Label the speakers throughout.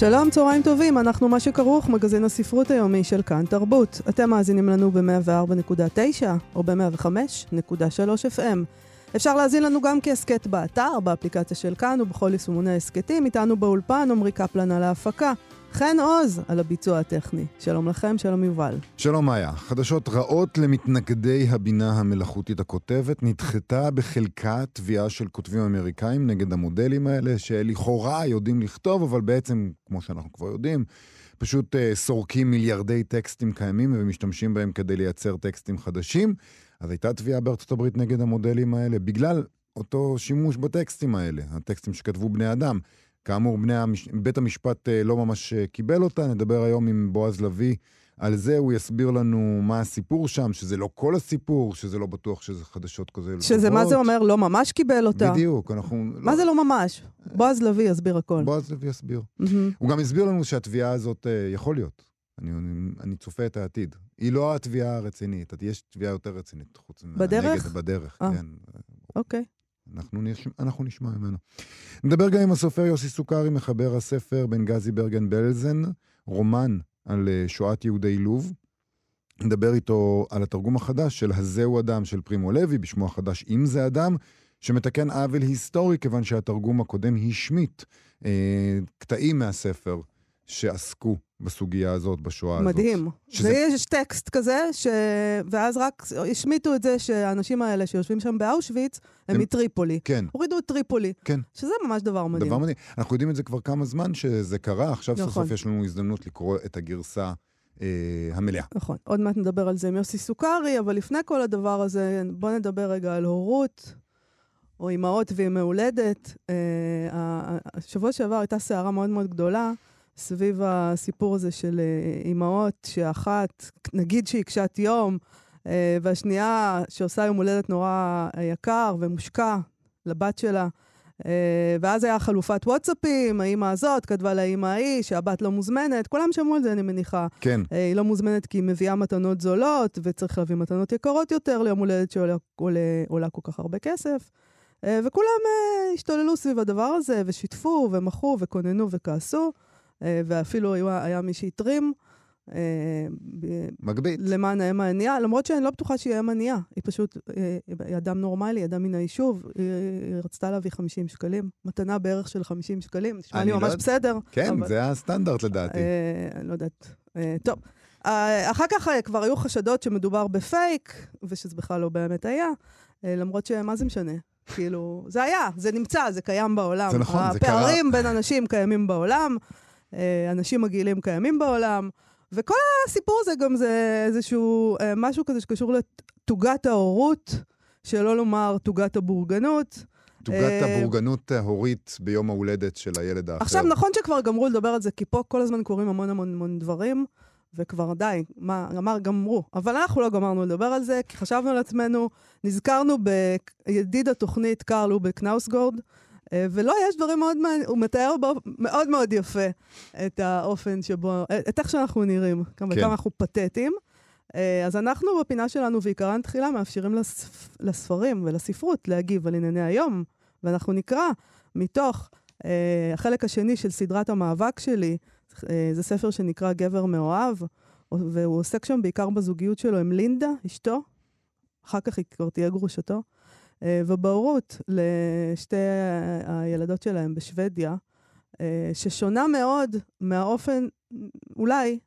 Speaker 1: שלום, צהריים טובים, אנחנו מה שכרוך, מגזין הספרות היומי של כאן תרבות. אתם מאזינים לנו ב-104.9 או ב-105.3 FM. אפשר להאזין לנו גם כהסכת באתר, באפליקציה של כאן ובכל יישומוני ההסכתים. איתנו באולפן עמרי קפלן על ההפקה. חן עוז על הביצוע הטכני. שלום לכם, שלום יובל.
Speaker 2: שלום מאיה. חדשות רעות למתנגדי הבינה המלאכותית הכותבת. נדחתה בחלקה תביעה של כותבים אמריקאים נגד המודלים האלה, שלכאורה יודעים לכתוב, אבל בעצם, כמו שאנחנו כבר יודעים, פשוט uh, סורקים מיליארדי טקסטים קיימים ומשתמשים בהם כדי לייצר טקסטים חדשים. אז הייתה תביעה בארצות הברית נגד המודלים האלה, בגלל אותו שימוש בטקסטים האלה, הטקסטים שכתבו בני אדם. כאמור, בני המש... בית המשפט אה, לא ממש אה, קיבל אותה. נדבר היום עם בועז לביא על זה, הוא יסביר לנו מה הסיפור שם, שזה לא כל הסיפור, שזה לא בטוח שזה חדשות כזה
Speaker 1: שזה טובות. מה זה אומר? לא ממש קיבל אותה.
Speaker 2: בדיוק, אנחנו...
Speaker 1: מה לא... זה לא ממש? בועז לביא יסביר הכל.
Speaker 2: בועז לביא יסביר. Mm-hmm. הוא גם הסביר לנו שהתביעה הזאת uh, יכול להיות. אני, אני, אני צופה את העתיד. היא לא התביעה הרצינית, יש תביעה יותר רצינית חוץ
Speaker 1: בדרך?
Speaker 2: מהנגד, בדרך, 아. כן.
Speaker 1: אוקיי.
Speaker 2: אנחנו, נש... אנחנו נשמע ממנו. נדבר גם עם הסופר יוסי סוכרי, מחבר הספר בנגזי ברגן בלזן, רומן על אה, שואת יהודי לוב. נדבר איתו על התרגום החדש של הזהו אדם של פרימו לוי, בשמו החדש אם זה אדם, שמתקן עוול היסטורי, כיוון שהתרגום הקודם השמיט אה, קטעים מהספר שעסקו בסוגיה הזאת, בשואה
Speaker 1: מדהים. הזאת.
Speaker 2: מדהים.
Speaker 1: שזה... ויש טקסט כזה, ש... ואז רק השמיטו את זה שהאנשים האלה שיושבים שם באושוויץ, הם, הם... מטריפולי.
Speaker 2: כן.
Speaker 1: הורידו את טריפולי.
Speaker 2: כן.
Speaker 1: שזה ממש דבר מדהים.
Speaker 2: דבר מדהים. אנחנו יודעים את זה כבר כמה זמן שזה קרה, עכשיו נכון. סוף סוף יש לנו הזדמנות לקרוא את הגרסה. אה, המלאה.
Speaker 1: נכון. עוד מעט נדבר על זה עם יוסי סוכרי, אבל לפני כל הדבר הזה, בואו נדבר רגע על הורות, או אימהות וימי הולדת. אה, השבוע שעבר הייתה סערה מאוד מאוד גדולה. סביב הסיפור הזה של אה, אימהות, שאחת, נגיד שהיא קשת יום, אה, והשנייה שעושה יום הולדת נורא אה, יקר ומושקע לבת שלה. ואז היה חלופת וואטסאפים, האימא הזאת כתבה לאימא ההיא שהבת לא מוזמנת, כולם שמעו על זה, אני מניחה.
Speaker 2: כן.
Speaker 1: היא לא מוזמנת כי היא מביאה מתנות זולות, וצריך להביא מתנות יקרות יותר ליום הולדת שעולה עולה, עולה כל כך הרבה כסף. וכולם השתוללו סביב הדבר הזה, ושיתפו, ומחו, וכוננו וכעסו. אה, ואפילו היה, היה מי שהתרים.
Speaker 2: אה, מגבית.
Speaker 1: למען האם הענייה, למרות שאני לא בטוחה שהיא אם ענייה. היא פשוט, אה, היא אדם נורמלי, אדם מן היישוב. היא, היא רצתה להביא 50 שקלים. מתנה בערך של 50 שקלים. נשמע לי ממש לא... בסדר.
Speaker 2: כן, אבל... זה הסטנדרט לדעתי.
Speaker 1: אני לא יודעת. טוב. אחר כך כבר היו חשדות שמדובר בפייק, ושזה בכלל לא באמת היה. למרות שמה זה משנה? כאילו, זה היה, זה נמצא, זה קיים בעולם.
Speaker 2: זה נכון, זה קרה.
Speaker 1: הפערים בין אנשים קיימים בעולם. אה, אנשים מגעילים קיימים בעולם, וכל הסיפור הזה גם זה איזשהו אה, משהו כזה שקשור לתוגת ההורות, שלא לומר תוגת הבורגנות.
Speaker 2: תוגת אה, הבורגנות ההורית ביום ההולדת של הילד האחר.
Speaker 1: עכשיו, נכון שכבר גמרו לדבר על זה, כי פה כל הזמן קורים המון המון המון דברים, וכבר די, מה, אמר, גמרו. אבל אנחנו לא גמרנו לדבר על זה, כי חשבנו על עצמנו, נזכרנו בידיד התוכנית קרל אובק נאוסגורד, אה, ולא, יש דברים מאוד מעניינים, הוא מתאר בו מאוד מאוד יפה את האופן שבו, את איך שאנחנו נראים, כמה, כן. כמה אנחנו פתטיים. אה, אז אנחנו בפינה שלנו, ועיקרן תחילה, מאפשרים לספ... לספרים ולספרות להגיב על ענייני היום, ואנחנו נקרא מתוך אה, החלק השני של סדרת המאבק שלי, אה, זה ספר שנקרא גבר מאוהב, והוא עוסק שם בעיקר בזוגיות שלו עם לינדה, אשתו, אחר כך היא כבר תהיה גרושתו. אה, ובהורות לשתי הילדות שלהם בשוודיה, אה, ששונה מאוד מהאופן, אולי,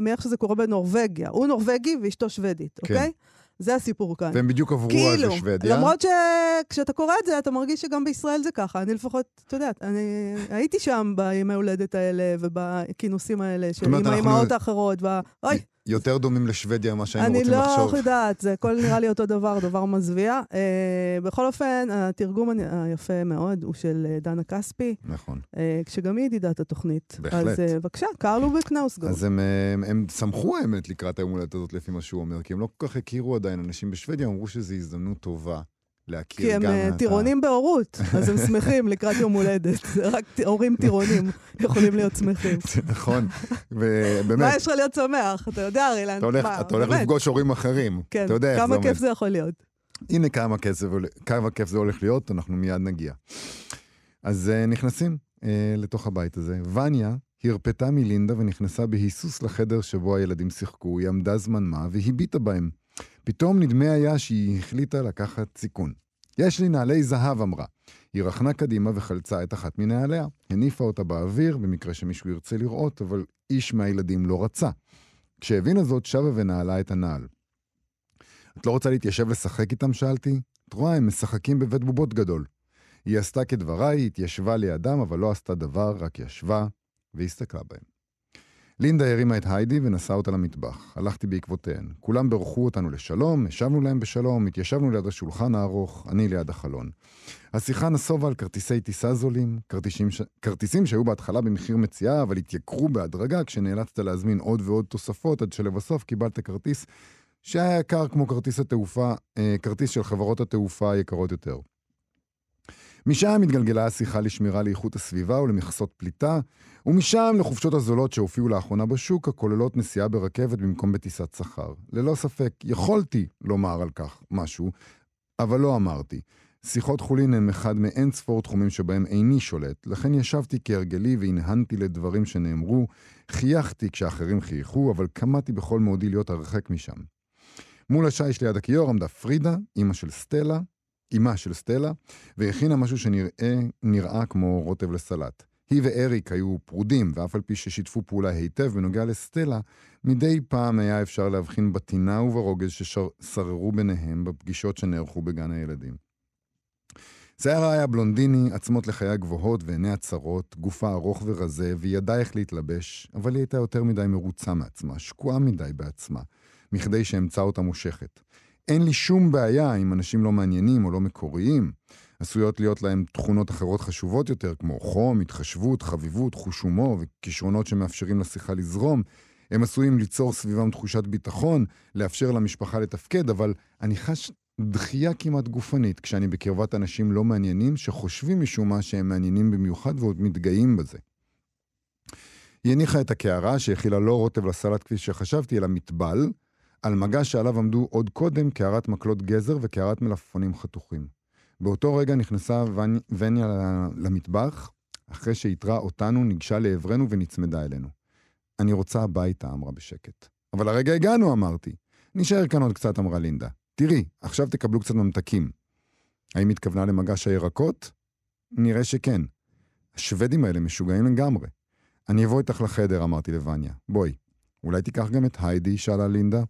Speaker 1: מאיך שזה קורה בנורבגיה. הוא נורבגי ואשתו שוודית, כן. אוקיי? זה הסיפור כאן.
Speaker 2: והם בדיוק עברו כאילו, אז לשוודיה.
Speaker 1: למרות שכשאתה קורא את זה, אתה מרגיש שגם בישראל זה ככה. אני לפחות, אתה יודע, אני הייתי שם בימי הולדת האלה ובכינוסים האלה, של עם האימהות האחרות, וה... אוי.
Speaker 2: יותר דומים לשוודיה ממה שהיינו
Speaker 1: אני
Speaker 2: רוצים
Speaker 1: לא
Speaker 2: לחשוב.
Speaker 1: יודעת, זה הכל נראה לי אותו דבר, דבר מזוויע. אה, בכל אופן, התרגום היפה מאוד הוא של אה, דנה כספי,
Speaker 2: נכון.
Speaker 1: אה, כשגם היא ידידת התוכנית.
Speaker 2: בהחלט.
Speaker 1: אז אה, בבקשה, קרלו בקנאוסגו.
Speaker 2: אז הם, הם, הם שמחו האמת לקראת היום הולדת הזאת, לפי מה שהוא אומר, כי הם לא כל כך הכירו עדיין אנשים בשוודיה, אמרו שזו הזדמנות טובה להכיר
Speaker 1: כי הם
Speaker 2: גם
Speaker 1: אה, טירונים בהורות, אז הם שמחים לקראת יום הולדת. רק הורים טירונים יכולים להיות שמחים.
Speaker 2: זה נכון,
Speaker 1: מה
Speaker 2: ובאמת,
Speaker 1: יש לך להיות שמח? אתה יודע,
Speaker 2: הולך,
Speaker 1: מה,
Speaker 2: אתה הולך. לפגוש הורים אחרים.
Speaker 1: כן, כמה. כיף זה יכול להיות.
Speaker 2: הנה כמה כיף זה הולך להיות, אנחנו מיד נגיע. אז uh, נכנסים uh, לתוך הבית הזה. וניה הרפתה מלינדה ונכנסה בהיסוס לחדר שבו הילדים שיחקו, היא עמדה זמן מה והביטה בהם. פתאום נדמה היה שהיא החליטה לקחת סיכון. יש לי נעלי זהב, אמרה. היא רכנה קדימה וחלצה את אחת מנעליה. הניפה אותה באוויר, במקרה שמישהו ירצה לראות, אבל איש מהילדים לא רצה. כשהבינה זאת, שבה ונעלה את הנעל. את לא רוצה להתיישב לשחק איתם? שאלתי. את רואה, הם משחקים בבית בובות גדול. היא עשתה כדבריי, התיישבה לידם, אבל לא עשתה דבר, רק ישבה והסתכלה בהם. לינדה הרימה את היידי ונסעה אותה למטבח. הלכתי בעקבותיהן. כולם בירכו אותנו לשלום, השבנו להם בשלום, התיישבנו ליד השולחן הארוך, אני ליד החלון. השיחה נסובה על כרטיסי טיסה זולים, כרטיסים, ש... כרטיסים שהיו בהתחלה במחיר מציאה, אבל התייקרו בהדרגה כשנאלצת להזמין עוד ועוד תוספות, עד שלבסוף קיבלת כרטיס שהיה יקר כמו כרטיס התעופה, אה, כרטיס של חברות התעופה היקרות יותר. משם התגלגלה השיחה לשמירה לאיכות הסביבה ולמכסות פליטה, ומשם לחופשות הזולות שהופיעו לאחרונה בשוק, הכוללות נסיעה ברכבת במקום בטיסת שכר. ללא ספק, יכולתי לומר על כך משהו, אבל לא אמרתי. שיחות חולין הם אחד מאין ספור תחומים שבהם איני שולט, לכן ישבתי כהרגלי והנהנתי לדברים שנאמרו, חייכתי כשאחרים חייכו, אבל קמאתי בכל מאודי להיות הרחק משם. מול השיש ליד הכיור עמדה פרידה, אימא של סטלה, אימה של סטלה, והכינה משהו שנראה נראה כמו רוטב לסלט. היא ואריק היו פרודים, ואף על פי ששיתפו פעולה היטב בנוגע לסטלה, מדי פעם היה אפשר להבחין בטינה וברוגז ששררו ביניהם בפגישות שנערכו בגן הילדים. שערה היה בלונדיני, עצמות לחיי גבוהות ועיניה צרות, גופה ארוך ורזה, והיא ידעה איך להתלבש, אבל היא הייתה יותר מדי מרוצה מעצמה, שקועה מדי בעצמה, מכדי שאמצא אותה מושכת. אין לי שום בעיה אם אנשים לא מעניינים או לא מקוריים. עשויות להיות להם תכונות אחרות חשובות יותר, כמו חום, התחשבות, חביבות, חוש הומור וכישרונות שמאפשרים לשיחה לזרום. הם עשויים ליצור סביבם תחושת ביטחון, לאפשר למשפחה לתפקד, אבל אני חש דחייה כמעט גופנית כשאני בקרבת אנשים לא מעניינים, שחושבים משום מה שהם מעניינים במיוחד ועוד מתגאים בזה. היא הניחה את הקערה שהכילה לא רוטב לסלט כפי שחשבתי, אלא מטבל, על מגש שעליו עמדו עוד קודם קערת מקלות גזר וקערת מלפפונים חתוכים. באותו רגע נכנסה ונ... וניה למטבח, אחרי שאיתרה אותנו, ניגשה לעברנו ונצמדה אלינו. אני רוצה הביתה, אמרה בשקט. אבל הרגע הגענו, אמרתי. נשאר כאן עוד קצת, אמרה לינדה. תראי, עכשיו תקבלו קצת ממתקים. האם התכוונה למגש הירקות? נראה שכן. השוודים האלה משוגעים לגמרי. אני אבוא איתך לחדר, אמרתי לווניה. בואי. אולי תיקח גם את היידי? שאלה לינדה.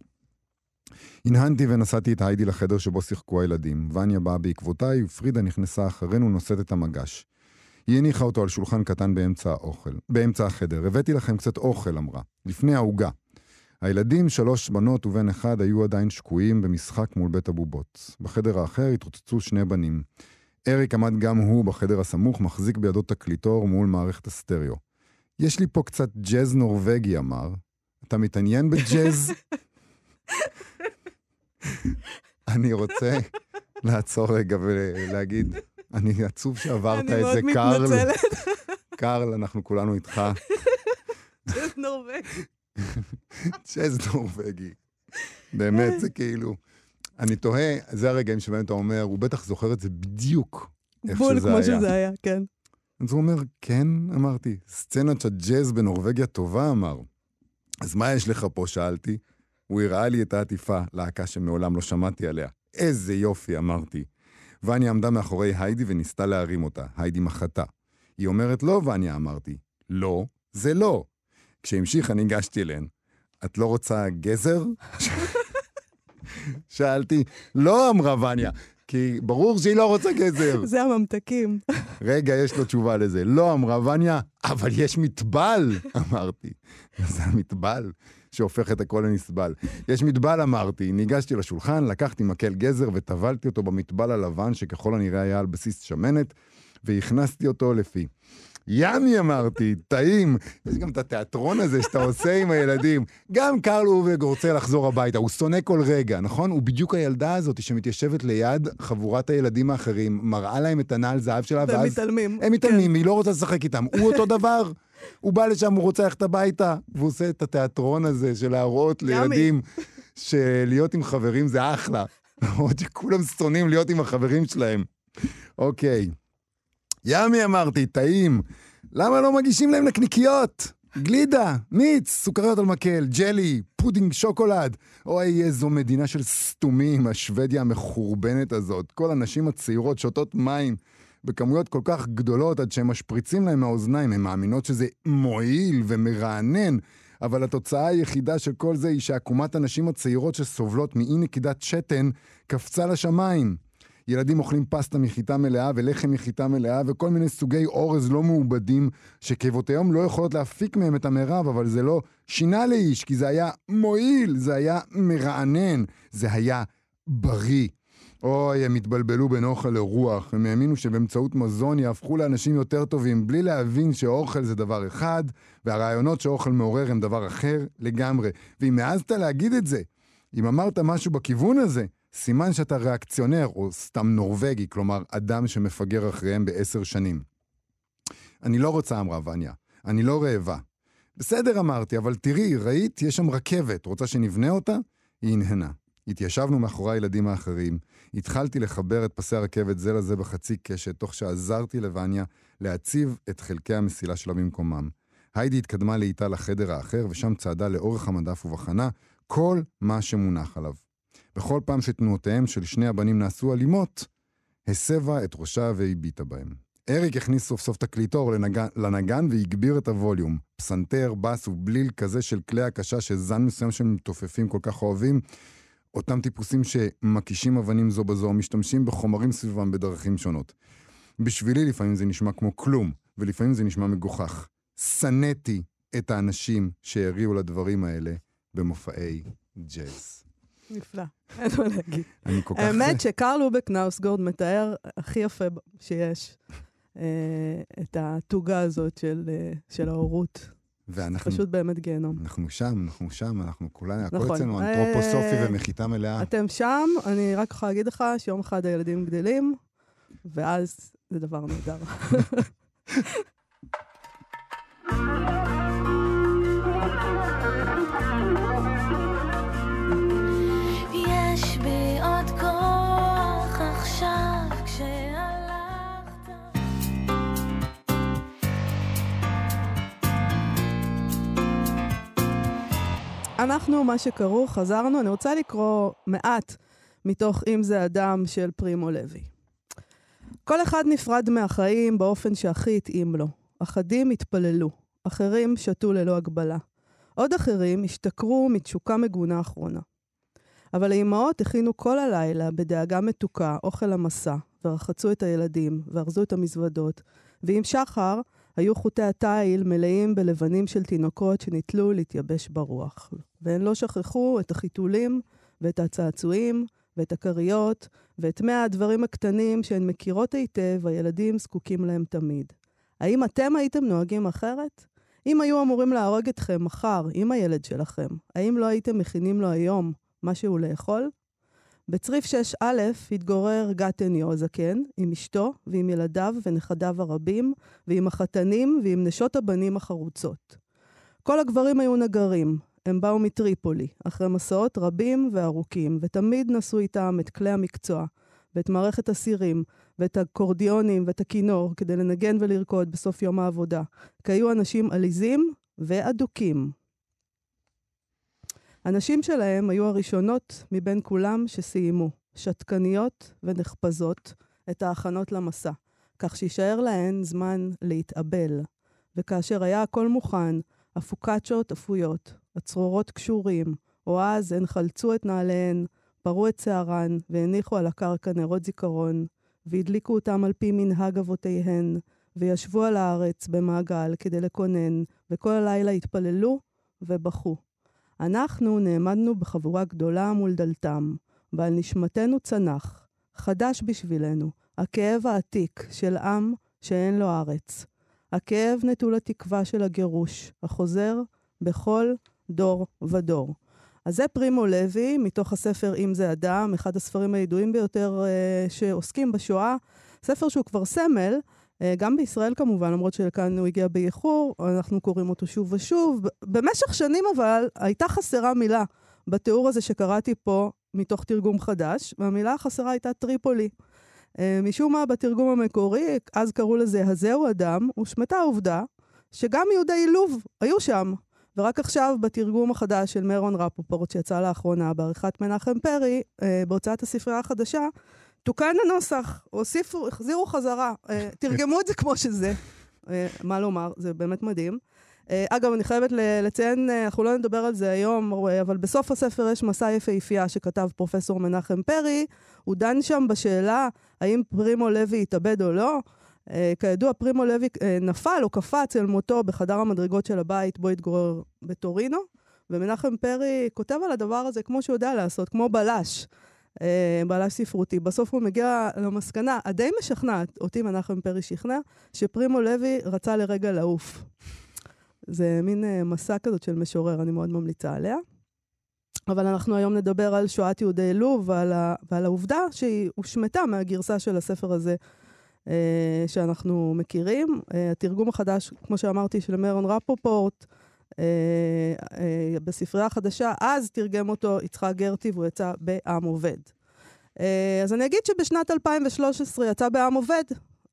Speaker 2: הנהנתי ונסעתי את היידי לחדר שבו שיחקו הילדים. וניה באה בעקבותיי, ופרידה נכנסה אחרינו נושאת את המגש. היא הניחה אותו על שולחן קטן באמצע האוכל, באמצע החדר. הבאתי לכם קצת אוכל, אמרה. לפני העוגה. הילדים, שלוש בנות ובן אחד, היו עדיין שקועים במשחק מול בית הבובות. בחדר האחר התרוצצו שני בנים. אריק עמד גם הוא בחדר הסמוך, מחזיק בידו תקליטור מול מערכת הסטריאו. יש לי פה קצת ג'אז נורבגי, אמר. אתה מתעניין בג'אז? אני רוצה לעצור רגע ולהגיד, אני עצוב שעברת את זה,
Speaker 1: אני מאוד. מתנצלת.
Speaker 2: קרל, אנחנו כולנו איתך.
Speaker 1: זה נורבגי.
Speaker 2: ג'אז נורבגי. באמת, זה כאילו... אני תוהה, זה הרגעים שבהם אתה אומר, הוא בטח זוכר את זה בדיוק איך
Speaker 1: בול
Speaker 2: שזה
Speaker 1: כמו
Speaker 2: היה.
Speaker 1: שזה היה, כן.
Speaker 2: אז הוא אומר, כן, אמרתי, סצנת הג'אז בנורבגיה טובה, אמר. אז מה יש לך פה, שאלתי. הוא הראה לי את העטיפה, להקה שמעולם לא שמעתי עליה. איזה יופי, אמרתי. וניה עמדה מאחורי היידי וניסתה להרים אותה. היידי מחתה. היא אומרת, לא, וניה, אמרתי. לא, זה לא. כשהמשיכה, ניגשתי אליהן. את לא רוצה גזר? שאלתי, לא, אמרה וניה. כי ברור שהיא לא רוצה גזר.
Speaker 1: זה הממתקים.
Speaker 2: רגע, יש לו תשובה לזה. לא, אמרה וניה, אבל יש מטבל, אמרתי. זה המטבל שהופך את הכל לנסבל. יש מטבל, אמרתי. ניגשתי לשולחן, לקחתי מקל גזר וטבלתי אותו במטבל הלבן, שככל הנראה היה על בסיס שמנת, והכנסתי אותו לפי. ימי אמרתי, טעים. יש גם את התיאטרון הזה שאתה עושה עם הילדים. גם קרל אובג רוצה לחזור הביתה, הוא שונא כל רגע, נכון? הוא בדיוק הילדה הזאת שמתיישבת ליד חבורת הילדים האחרים, מראה להם את הנעל זהב שלה,
Speaker 1: והם
Speaker 2: ואז...
Speaker 1: מתעלמים.
Speaker 2: הם מתעלמים, היא לא רוצה לשחק איתם. הוא אותו דבר. הוא בא לשם, הוא רוצה ללכת הביתה, והוא עושה את התיאטרון הזה של להראות. לילדים שלהיות עם חברים זה אחלה. למרות שכולם שונאים להיות עם החברים שלהם. אוקיי. yummy אמרתי, טעים. למה לא מגישים להם נקניקיות? גלידה, מיץ, סוכריות על מקל, ג'לי, פודינג שוקולד. אוי, איזו מדינה של סתומים, השוודיה המחורבנת הזאת. כל הנשים הצעירות שותות מים בכמויות כל כך גדולות עד שהם משפריצים להם מהאוזניים. הן מאמינות שזה מועיל ומרענן, אבל התוצאה היחידה של כל זה היא שעקומת הנשים הצעירות שסובלות מאי נקידת שתן קפצה לשמיים. ילדים אוכלים פסטה מחיטה מלאה ולחם מחיטה מלאה וכל מיני סוגי אורז לא מעובדים שקיבותיהם לא יכולות להפיק מהם את המרב, אבל זה לא שינה לאיש, כי זה היה מועיל, זה היה מרענן, זה היה בריא. אוי, הם התבלבלו בין אוכל לרוח, הם האמינו שבאמצעות מזון יהפכו לאנשים יותר טובים, בלי להבין שאוכל זה דבר אחד, והרעיונות שאוכל מעורר הם דבר אחר לגמרי. ואם העזת להגיד את זה, אם אמרת משהו בכיוון הזה, סימן שאתה ריאקציונר, או סתם נורבגי, כלומר, אדם שמפגר אחריהם בעשר שנים. אני לא רוצה, אמרה וניה. אני לא רעבה. בסדר, אמרתי, אבל תראי, ראית? יש שם רכבת. רוצה שנבנה אותה? היא הנהנה. התיישבנו מאחורי הילדים האחרים, התחלתי לחבר את פסי הרכבת זה לזה בחצי קשת, תוך שעזרתי לווניה להציב את חלקי המסילה שלה במקומם. היידי התקדמה לאיטה לחדר האחר, ושם צעדה לאורך המדף ובחנה כל מה שמונח עליו. בכל פעם שתנועותיהם של שני הבנים נעשו אלימות, הסבה את ראשה והביטה בהם. אריק הכניס סוף סוף תקליטור לנגן, לנגן והגביר את הווליום. פסנתר, בס ובליל כזה של כלי הקשה שזן מסוים של מתופפים כל כך אוהבים. אותם טיפוסים שמקישים אבנים זו בזו, משתמשים בחומרים סביבם בדרכים שונות. בשבילי לפעמים זה נשמע כמו כלום, ולפעמים זה נשמע מגוחך. שנאתי את האנשים שהריעו לדברים האלה במופעי ג'אז.
Speaker 1: נפלא, אין מה להגיד.
Speaker 2: אני כל כך...
Speaker 1: האמת שקרל לובק נאוסגורד מתאר הכי יפה שיש אה, את התוגה הזאת של, אה, של ההורות.
Speaker 2: ואנחנו
Speaker 1: פשוט באמת גיהנום.
Speaker 2: אנחנו שם, אנחנו שם, אנחנו כולנו, הכל
Speaker 1: נכון.
Speaker 2: אצלנו
Speaker 1: אה,
Speaker 2: אנתרופוסופי ומחיטה מלאה.
Speaker 1: אתם שם, אני רק יכולה להגיד לך שיום אחד הילדים גדלים, ואז זה דבר נהדר. אנחנו, מה שקראו, חזרנו, אני רוצה לקרוא מעט מתוך אם זה אדם של פרימו לוי. כל אחד נפרד מהחיים באופן שהכי התאים לו. אחדים התפללו, אחרים שתו ללא הגבלה. עוד אחרים השתכרו מתשוקה מגונה אחרונה. אבל האימהות הכינו כל הלילה בדאגה מתוקה אוכל למסע, ורחצו את הילדים, וארזו את המזוודות, ועם שחר היו חוטי התיל מלאים בלבנים של תינוקות שנתלו להתייבש ברוח. והן לא שכחו את החיתולים, ואת הצעצועים, ואת הכריות, ואת מאה הדברים הקטנים שהן מכירות היטב, הילדים זקוקים להם תמיד. האם אתם הייתם נוהגים אחרת? אם היו אמורים להרוג אתכם מחר עם הילד שלכם, האם לא הייתם מכינים לו היום משהו לאכול? בצריף 6א התגורר גתניו הזקן עם אשתו ועם ילדיו ונכדיו הרבים, ועם החתנים ועם נשות הבנים החרוצות. כל הגברים היו נגרים, הם באו מטריפולי, אחרי מסעות רבים וארוכים, ותמיד נשאו איתם את כלי המקצוע, ואת מערכת הסירים, ואת הקורדיונים ואת הכינור, כדי לנגן ולרקוד בסוף יום העבודה, כי היו אנשים עליזים ואדוקים. הנשים שלהם היו הראשונות מבין כולם שסיימו, שתקניות ונחפזות, את ההכנות למסע, כך שיישאר להן זמן להתאבל. וכאשר היה הכל מוכן, הפוקצ'ות אפויות, הצרורות קשורים, או אז הן חלצו את נעליהן, פרעו את שערן, והניחו על הקרקע נרות זיכרון, והדליקו אותם על פי מנהג אבותיהן, וישבו על הארץ במעגל כדי לקונן, וכל הלילה התפללו ובכו. אנחנו נעמדנו בחבורה גדולה מול דלתם, ועל נשמתנו צנח, חדש בשבילנו, הכאב העתיק של עם שאין לו ארץ. הכאב נטול התקווה של הגירוש, החוזר בכל דור ודור. אז זה פרימו לוי, מתוך הספר "אם זה אדם", אחד הספרים הידועים ביותר uh, שעוסקים בשואה. ספר שהוא כבר סמל, גם בישראל כמובן, למרות שכאן הוא הגיע באיחור, אנחנו קוראים אותו שוב ושוב. במשך שנים אבל הייתה חסרה מילה בתיאור הזה שקראתי פה מתוך תרגום חדש, והמילה החסרה הייתה טריפולי. Uh, משום מה, בתרגום המקורי, אז קראו לזה "הזהו אדם", הושמטה העובדה שגם יהודי לוב היו שם. ורק עכשיו, בתרגום החדש של מרון רפופורט, שיצא לאחרונה בעריכת מנחם פרי, אה, בהוצאת הספרייה החדשה, תוקן הנוסח, הוסיפו, החזירו חזרה, אה, תרגמו את זה כמו שזה. אה, מה לומר, זה באמת מדהים. אה, אגב, אני חייבת לציין, אנחנו לא נדבר על זה היום, אבל בסוף הספר יש מסע יפהפייה שכתב פרופסור מנחם פרי. הוא דן שם בשאלה האם פרימו לוי התאבד או לא. כידוע, פרימו לוי נפל או קפץ אל מותו בחדר המדרגות של הבית בו התגורר בטורינו, ומנחם פרי כותב על הדבר הזה כמו שהוא יודע לעשות, כמו בלש, uh, בלש ספרותי. בסוף הוא מגיע למסקנה הדי משכנעת, אותי מנחם פרי שכנע, שפרימו לוי רצה לרגע לעוף. זה מין uh, מסע כזאת של משורר, אני מאוד ממליצה עליה. אבל אנחנו היום נדבר על שואת יהודי לוב ועל, ה, ועל העובדה שהיא הושמטה מהגרסה של הספר הזה אה, שאנחנו מכירים. אה, התרגום החדש, כמו שאמרתי, של מרון רפופורט, אה, אה, בספרייה החדשה, אז תרגם אותו יצחק גרטי והוא יצא בעם עובד. אה, אז אני אגיד שבשנת 2013 יצא בעם עובד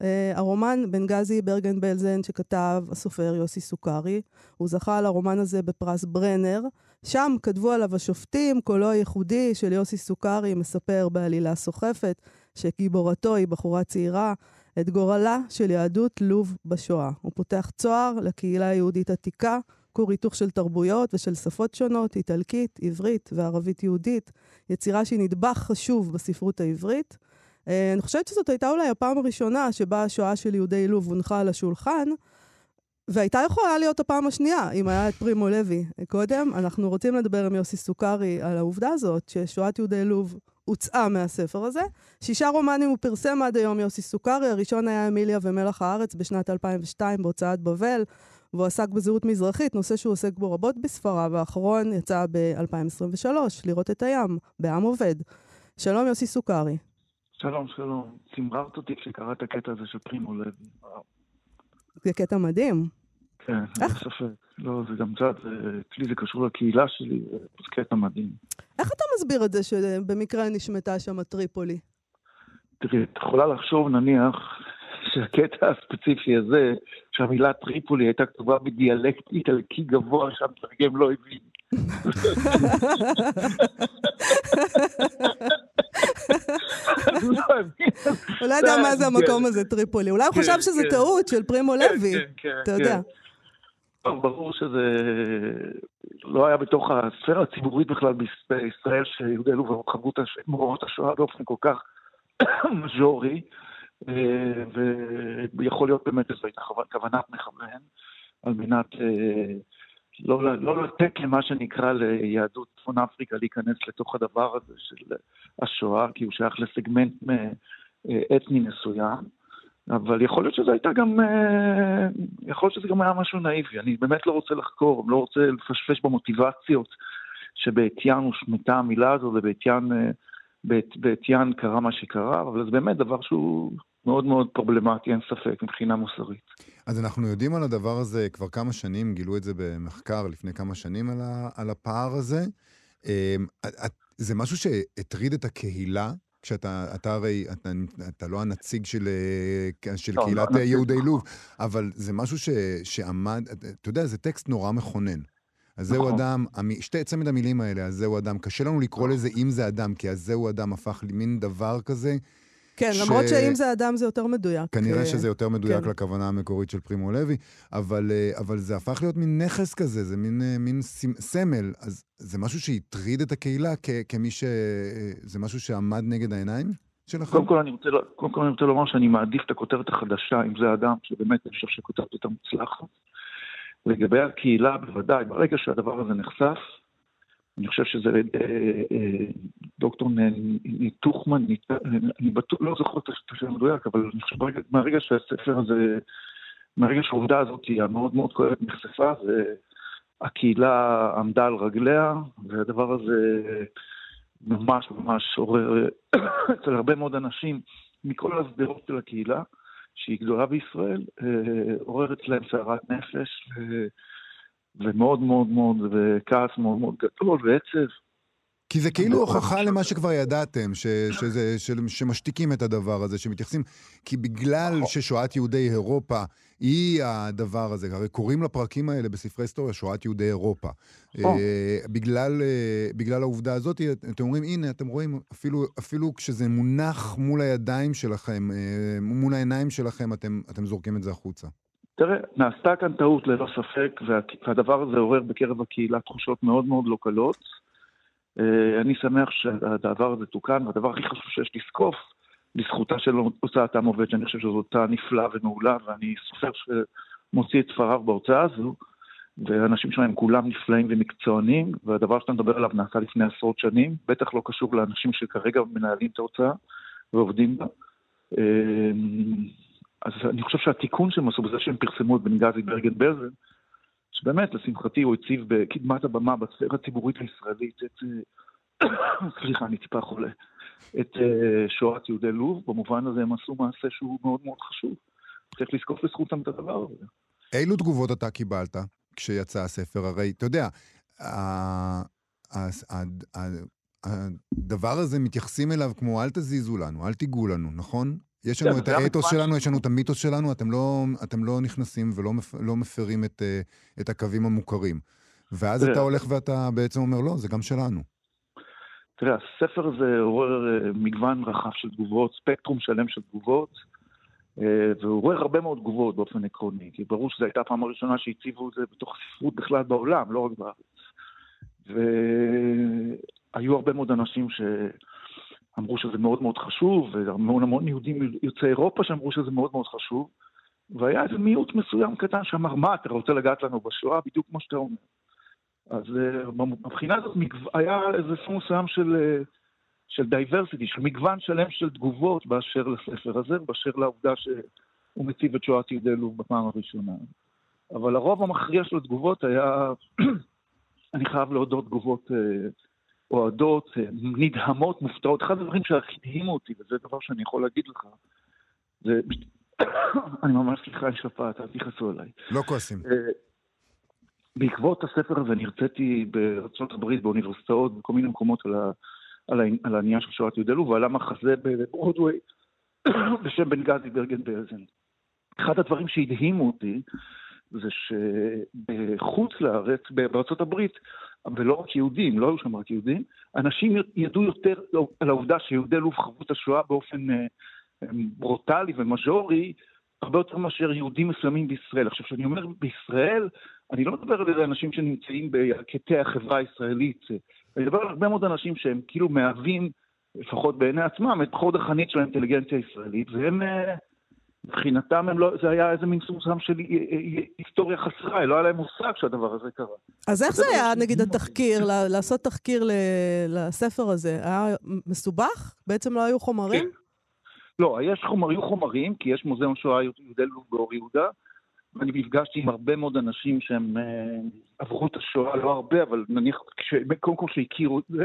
Speaker 1: אה, הרומן בנגזי ברגן בלזן שכתב הסופר יוסי סוכרי. הוא זכה על הרומן הזה בפרס ברנר. שם כתבו עליו השופטים, קולו הייחודי של יוסי סוכרי מספר בעלילה סוחפת שגיבורתו היא בחורה צעירה את גורלה של יהדות לוב בשואה. הוא פותח צוהר לקהילה היהודית עתיקה, כור היתוך של תרבויות ושל שפות שונות, איטלקית, עברית וערבית יהודית, יצירה שהיא נדבך חשוב בספרות העברית. Uh, אני חושבת שזאת הייתה אולי הפעם הראשונה שבה השואה של יהודי לוב הונחה על השולחן, והייתה יכולה להיות הפעם השנייה, אם היה את פרימו לוי. קודם, אנחנו רוצים לדבר עם יוסי סוכרי על העובדה הזאת, ששואת יהודי לוב הוצאה מהספר הזה. שישה רומנים הוא פרסם עד היום יוסי סוכרי, הראשון היה אמיליה ומלח הארץ בשנת 2002 בהוצאת בבל, והוא עסק בזהות מזרחית, נושא שהוא עוסק בו רבות בספריו, האחרון יצא ב-2023, לראות את הים, בעם עובד. שלום יוסי סוכרי.
Speaker 3: שלום, שלום. צמררת אותי כשקראת את הקטע הזה של פרימו לוי.
Speaker 1: זה קטע מדהים.
Speaker 3: כן, אין ספק. לא, זה גם קצת, אצלי זה קשור לקהילה שלי, זה קטע מדהים.
Speaker 1: איך אתה מסביר את זה שבמקרה נשמטה שם טריפולי?
Speaker 3: תראי, את יכולה לחשוב נניח שהקטע הספציפי הזה, שהמילה טריפולי הייתה כתובה בדיאלקט איטלקי גבוה שהמתרגם לא הבין.
Speaker 1: הוא לא יודע מה זה המקום הזה, טריפולי. אולי הוא חשב שזה טעות של פרימו לוי, אתה יודע.
Speaker 3: ברור שזה לא היה בתוך הספירה הציבורית בכלל בישראל, שיהודי לוב חוו את מאורעות השואה באופן כל כך מז'ורי, ויכול להיות באמת שזו הייתה כוונת מכוון, על מנת לא, לא לתת למה שנקרא ליהדות צפון אפריקה להיכנס לתוך הדבר הזה של השואה, כי הוא שייך לסגמנט אתני מסוים. אבל יכול להיות שזה הייתה גם, יכול להיות שזה גם היה משהו נאיבי. אני באמת לא רוצה לחקור, לא רוצה לפשפש במוטיבציות שבעטיין הושמטה המילה הזו, ובעטיין קרה מה שקרה, אבל זה באמת דבר שהוא מאוד מאוד פרובלמטי, אין ספק, מבחינה מוסרית.
Speaker 2: אז אנחנו יודעים על הדבר הזה כבר כמה שנים, גילו את זה במחקר לפני כמה שנים על, ה, על הפער הזה. זה משהו שהטריד את הקהילה? כשאתה, אתה הרי, אתה, אתה לא הנציג של, של לא, קהילת לא יהודי לוב, אבל זה משהו ש, שעמד, אתה יודע, זה טקסט נורא מכונן. אז זהו נכון. אדם, שתי צמד המילים האלה, אז זהו אדם, קשה לנו לקרוא לזה אם זה אדם, כי אז זהו אדם הפך למין דבר כזה
Speaker 1: כן,
Speaker 2: ש-
Speaker 1: למרות שאם זה אדם זה יותר מדויק.
Speaker 2: כנראה
Speaker 1: אה,
Speaker 2: שזה יותר מדויק
Speaker 1: כן.
Speaker 2: לכוונה המקורית של פרימו לוי, אבל, אה, אבל זה הפך להיות מין נכס כזה, זה מין, אה, מין סמל. אז זה משהו שהטריד את הקהילה כ- כמי ש... זה משהו שעמד נגד העיניים שלכם?
Speaker 3: קודם כל, אני רוצה, קודם כל אני רוצה לומר שאני מעדיף את הכותרת החדשה, אם זה אדם, שבאמת אני חושב שהכותרת יותר מוצלחת. לגבי הקהילה, בוודאי, ברגע שהדבר הזה נחשף, אני חושב שזה אה, אה, דוקטור ניתוחמן, אני בטוח, לא זוכר את השם המדויק, אבל אני חושב מהרגע שהספר הזה, מהרגע שהעובדה הזאת היא המאוד מאוד כואבת נחשפה, והקהילה עמדה על רגליה, והדבר הזה ממש ממש עורר אצל הרבה מאוד אנשים מכל השדרות של הקהילה, שהיא גדולה בישראל, אה, עורר אצלם סערת נפש, ו- ומאוד מאוד מאוד, וכעס מאוד מאוד גדול, ועצב.
Speaker 2: כי זה כאילו הוכחה למה שכבר ידעתם, ש, שזה, של, שמשתיקים את הדבר הזה, שמתייחסים... כי בגלל ששואת יהודי אירופה היא הדבר הזה, הרי קוראים לפרקים האלה בספרי היסטוריה שואת יהודי אירופה.
Speaker 3: או.
Speaker 2: אה, בגלל, אה, בגלל העובדה הזאת, אתם אומרים, הנה, אתם רואים, אפילו, אפילו כשזה מונח מול הידיים שלכם, אה, מול העיניים שלכם, אתם, אתם זורקים את זה החוצה.
Speaker 3: תראה, נעשתה כאן טעות ללא ספק, וה- והדבר הזה עורר בקרב הקהילה תחושות מאוד מאוד לא קלות. אה, אני שמח שהדבר הזה תוקן, והדבר הכי חשוב שיש לזקוף, לזכותה של הוצאת עם עובד, שאני חושב שזו הוצאה נפלאה ומעולה, ואני סופר שמוציא את ספריו בהוצאה הזו, והאנשים שלהם כולם נפלאים ומקצוענים, והדבר שאתה מדבר עליו נעשה לפני עשרות שנים, בטח לא קשור לאנשים שכרגע מנהלים את ההוצאה ועובדים בה. אז אני חושב שהתיקון שהם עשו בזה שהם פרסמו את בנגזי ברגן בלזן, שבאמת, לשמחתי, הוא הציב בקדמת הבמה בספירה הציבורית הישראלית את... אה, סליחה, אני טיפה חולה. את אה, שואת יהודי לוב, במובן הזה הם עשו מעשה שהוא מאוד מאוד חשוב. צריך לזקוף לזכותם את הדבר הזה.
Speaker 2: אילו תגובות אתה קיבלת כשיצא הספר? הרי, אתה יודע, הדבר הזה, מתייחסים אליו כמו אל תזיזו לנו, אל תיגעו לנו, נכון? יש לנו את האתוס שלנו,
Speaker 3: ש-
Speaker 2: יש לנו את המיתוס שלנו, אתם לא, אתם לא נכנסים ולא מפ, לא מפרים את, אה, את הקווים המוכרים. ואז אתה הולך ואתה בעצם אומר, לא, זה גם שלנו.
Speaker 3: תראה, הספר הזה עורר אה, מגוון רחב של תגובות, ספקטרום שלם של תגובות, אה, והוא עורר הרבה מאוד תגובות באופן עקרוני, כי ברור שזו הייתה הפעם הראשונה שהציבו את זה בתוך הספרות בכלל בעולם, לא רק בארץ. והיו הרבה מאוד אנשים שאמרו שזה מאוד מאוד חשוב, והמון המון יהודים יוצאי אירופה שאמרו שזה מאוד מאוד חשוב, והיה איזה מיעוט מסוים קטן שאמר, מה, אתה רוצה לגעת לנו בשואה? בדיוק כמו שאתה אומר. אז אה, מבחינה הזאת היה איזה סוג מסוים של, אה, של diversity, של מגוון שלם של תגובות באשר לספר הזה, באשר לעובדה שהוא מציב את שואת יהודי לוב בפעם הראשונה. אבל הרוב המכריע של התגובות היה, אני חייב להודות, תגובות אה, אוהדות, אה, נדהמות, מופתעות. אחד הדברים שהכי הדהימו אותי, וזה דבר שאני יכול להגיד לך, זה... אני ממש סליחה, יש שפעת, אל תכעסו עליי.
Speaker 2: לא כועסים.
Speaker 3: אה, בעקבות הספר הזה אני הרציתי בארצות הברית, באוניברסיטאות, בכל מיני מקומות על, ה, על, ה, על העניין של שואת יהודי לוב, ועלה מחזה בברודוויי בשם בן גדי ברגן בלזן. אחד הדברים שהדהימו אותי זה שבחוץ לארץ, בארצות הברית, ולא רק יהודים, לא היו שם רק יהודים, אנשים ידעו יותר על העובדה שיהודי לוב חוו את השואה באופן אה, ברוטלי ומז'ורי, הרבה יותר מאשר יהודים מסוימים בישראל. עכשיו, כשאני אומר בישראל, אני לא מדבר על אנשים שנמצאים בקטעי החברה הישראלית, אני מדבר על הרבה מאוד אנשים שהם כאילו מהווים, לפחות בעיני עצמם, את חוד החנית של האינטליגנציה הישראלית, והם, אה, מבחינתם, הם לא, זה היה איזה מין סומסם של אה, אה, היסטוריה חסרה, לא היה להם מושג שהדבר הזה קרה.
Speaker 1: אז איך
Speaker 3: זה
Speaker 1: זה
Speaker 3: דבר
Speaker 1: היה, נגיד. התחקיר, לעשות תחקיר לספר הזה? היה מסובך? בעצם לא היו חומרים?
Speaker 3: לא, יש חומר, היו חומרים, כי יש מוזיאון שואה יהודי לוב באור יהודה, ואני נפגשתי עם הרבה מאוד אנשים שהם אה, עברו את השואה, לא הרבה, אבל נניח, כש, קודם כל שהכירו את זה,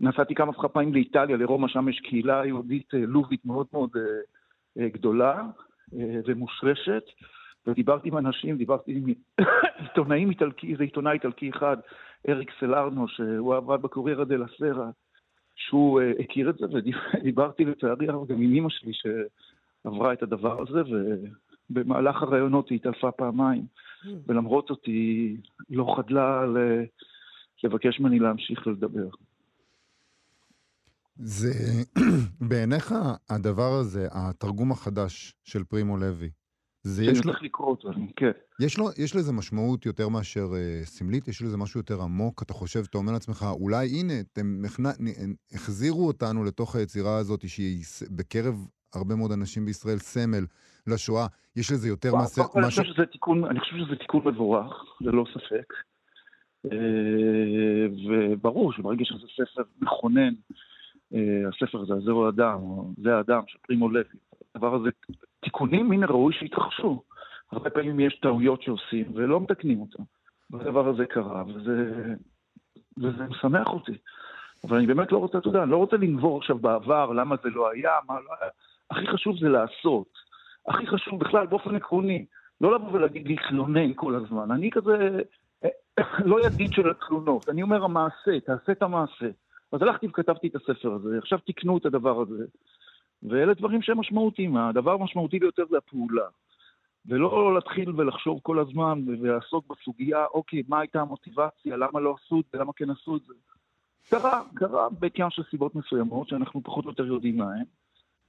Speaker 3: ונסעתי כמה וכמה פעמים לאיטליה, לרומא, שם יש קהילה יהודית אה, לובית מאוד מאוד אה, אה, גדולה אה, ומושרשת, ודיברתי עם אנשים, דיברתי עם עיתונאים איטלקי, איזה עיתונאי איטלקי אחד, אריק סלרנו, שהוא עבד בקוריירה דה לסרה, שהוא uh, הכיר את זה, ודיברתי לצערי הרב גם עם אמא שלי שעברה את הדבר הזה, ובמהלך הראיונות היא התעלפה פעמיים, ולמרות זאת היא לא חדלה. לבקש ממני להמשיך ולדבר.
Speaker 2: זה, בעיניך הדבר הזה, התרגום החדש של פרימו לוי, זה
Speaker 3: שאני
Speaker 2: יש לו,
Speaker 3: צריך לקרוא אותו, כן.
Speaker 2: יש לו, יש לזה משמעות יותר מאשר אה, סמלית? יש לזה משהו יותר עמוק? אתה חושב, אתה אומר לעצמך, אולי הנה, אתם הכנ... נ- החזירו אותנו לתוך היצירה הזאת, שהיא בקרב הרבה מאוד אנשים בישראל סמל לשואה. יש לזה יותר מעשה...
Speaker 3: כל, אני
Speaker 2: משהו...
Speaker 3: חושב שזה תיקון, אני חושב שזה תיקון מבורך, ללא ספק. אה, וברור שברגע שזה ספר מכונן, אה, הספר הזה, זהו האדם, או זה האדם של פרימו לוי, הדבר הזה, תיקונים מן הראוי שיתרחשו. הרבה פעמים יש טעויות שעושים ולא מתקנים אותם. והדבר הזה קרה, וזה, וזה משמח אותי. אבל אני באמת לא רוצה, אתה יודע, אני לא רוצה לנבור עכשיו בעבר, למה זה לא היה, מה לא היה. הכי חשוב זה לעשות. הכי חשוב בכלל, באופן עקרוני, לא לבוא ולהגיד להתלונן כל הזמן. אני כזה אה, לא ידיד של התלונות, אני אומר המעשה, תעשה את המעשה. אז הלכתי וכתבתי את הספר הזה, עכשיו תקנו את הדבר הזה. ואלה דברים שהם משמעותיים, הדבר המשמעותי ביותר זה הפעולה. ולא להתחיל ולחשוב כל הזמן ולעסוק בסוגיה, אוקיי, מה הייתה המוטיבציה, למה לא עשו את זה, למה כן עשו את זה. קרה, קרה בעיקר של סיבות מסוימות שאנחנו פחות או יותר יודעים מהן.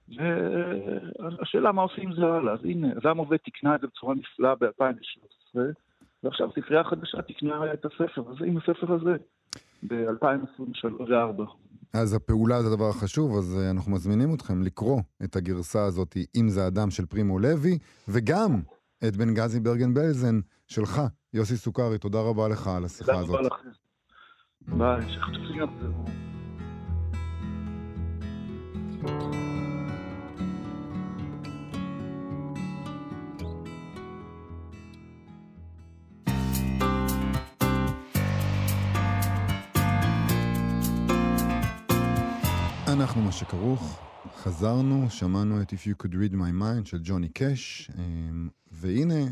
Speaker 3: והשאלה מה עושים זה הלאה. אז הנה, אדם עובד תיקנה את זה בצורה נפלאה ב-2013, ועכשיו ספרייה חדשה תיקנה את הספר הזה עם הספר הזה ב-2024.
Speaker 2: אז הפעולה זה הדבר החשוב, אז אה, אנחנו מזמינים אתכם לקרוא את הגרסה הזאת, אם זה אדם של פרימו לוי, וגם את בנגזי ברגן בלזן שלך, יוסי סוכרי. תודה רבה לך על השיחה
Speaker 3: תודה
Speaker 2: הזאת.
Speaker 3: רבה לכם. ביי, שחטופים יחזרו.
Speaker 2: אנחנו מה שכרוך, חזרנו, שמענו את If You Could Read My Mind של ג'וני קאש, אמ, והנה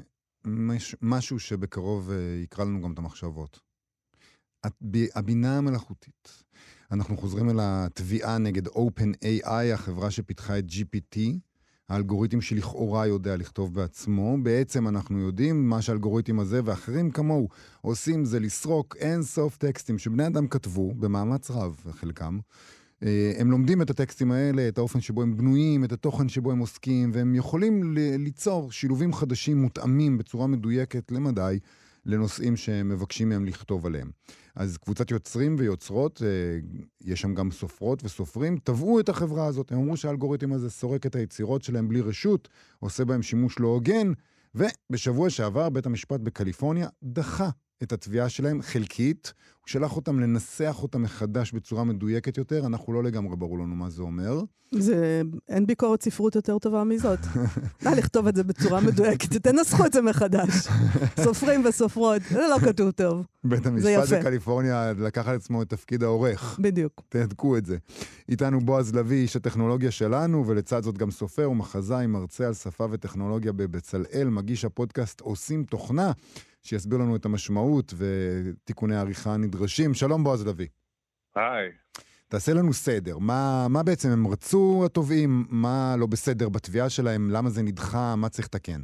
Speaker 2: מש, משהו שבקרוב אה, יקרא לנו גם את המחשבות. הב- הבינה המלאכותית. אנחנו חוזרים אל התביעה נגד OpenAI, החברה שפיתחה את GPT, האלגוריתם שלכאורה יודע לכתוב בעצמו. בעצם אנחנו יודעים מה שהאלגוריתם הזה ואחרים כמוהו עושים זה לסרוק אין סוף טקסטים שבני אדם כתבו, במאמץ רב חלקם. אה, הם לומדים את הטקסטים האלה, את האופן שבו הם בנויים, את התוכן שבו הם עוסקים, והם יכולים ליצור שילובים חדשים מותאמים בצורה מדויקת למדי לנושאים שמבקשים מהם לכתוב עליהם. אז קבוצת יוצרים ויוצרות, אה, יש שם גם סופרות וסופרים, תבעו את החברה הזאת. הם אמרו שהאלגוריתם הזה סורק את היצירות שלהם בלי רשות, עושה בהם שימוש לא הוגן, ובשבוע שעבר בית המשפט בקליפורניה דחה את התביעה שלהם חלקית, הוא שלח אותם לנסח אותה מחדש בצורה מדויקת יותר, אנחנו לא לגמרי ברור לנו מה זה אומר.
Speaker 1: זה, אין ביקורת ספרות יותר טובה מזאת. נא לכתוב את זה בצורה מדויקת, תנסחו את זה מחדש. סופרים וסופרות, זה לא כתוב טוב.
Speaker 2: בית המשפט. בקליפורניה לקח על עצמו את תפקיד העורך.
Speaker 1: בדיוק.
Speaker 2: תהדקו את זה. איתנו בועז לביא, איש הטכנולוגיה שלנו, ולצד זאת גם סופר ומחזאי, מרצה על שפה וטכנולוגיה בבצלאל, מגיש הפודקאסט עושים תוכנה, שיסביר לנו את המשמעות ותיקוני העריכה הנדרשים. שלום בועז לביא.
Speaker 4: היי.
Speaker 2: תעשה לנו סדר. מה, מה בעצם הם רצו התובעים? מה לא בסדר בתביעה שלהם? למה זה נדחה? מה צריך לתקן?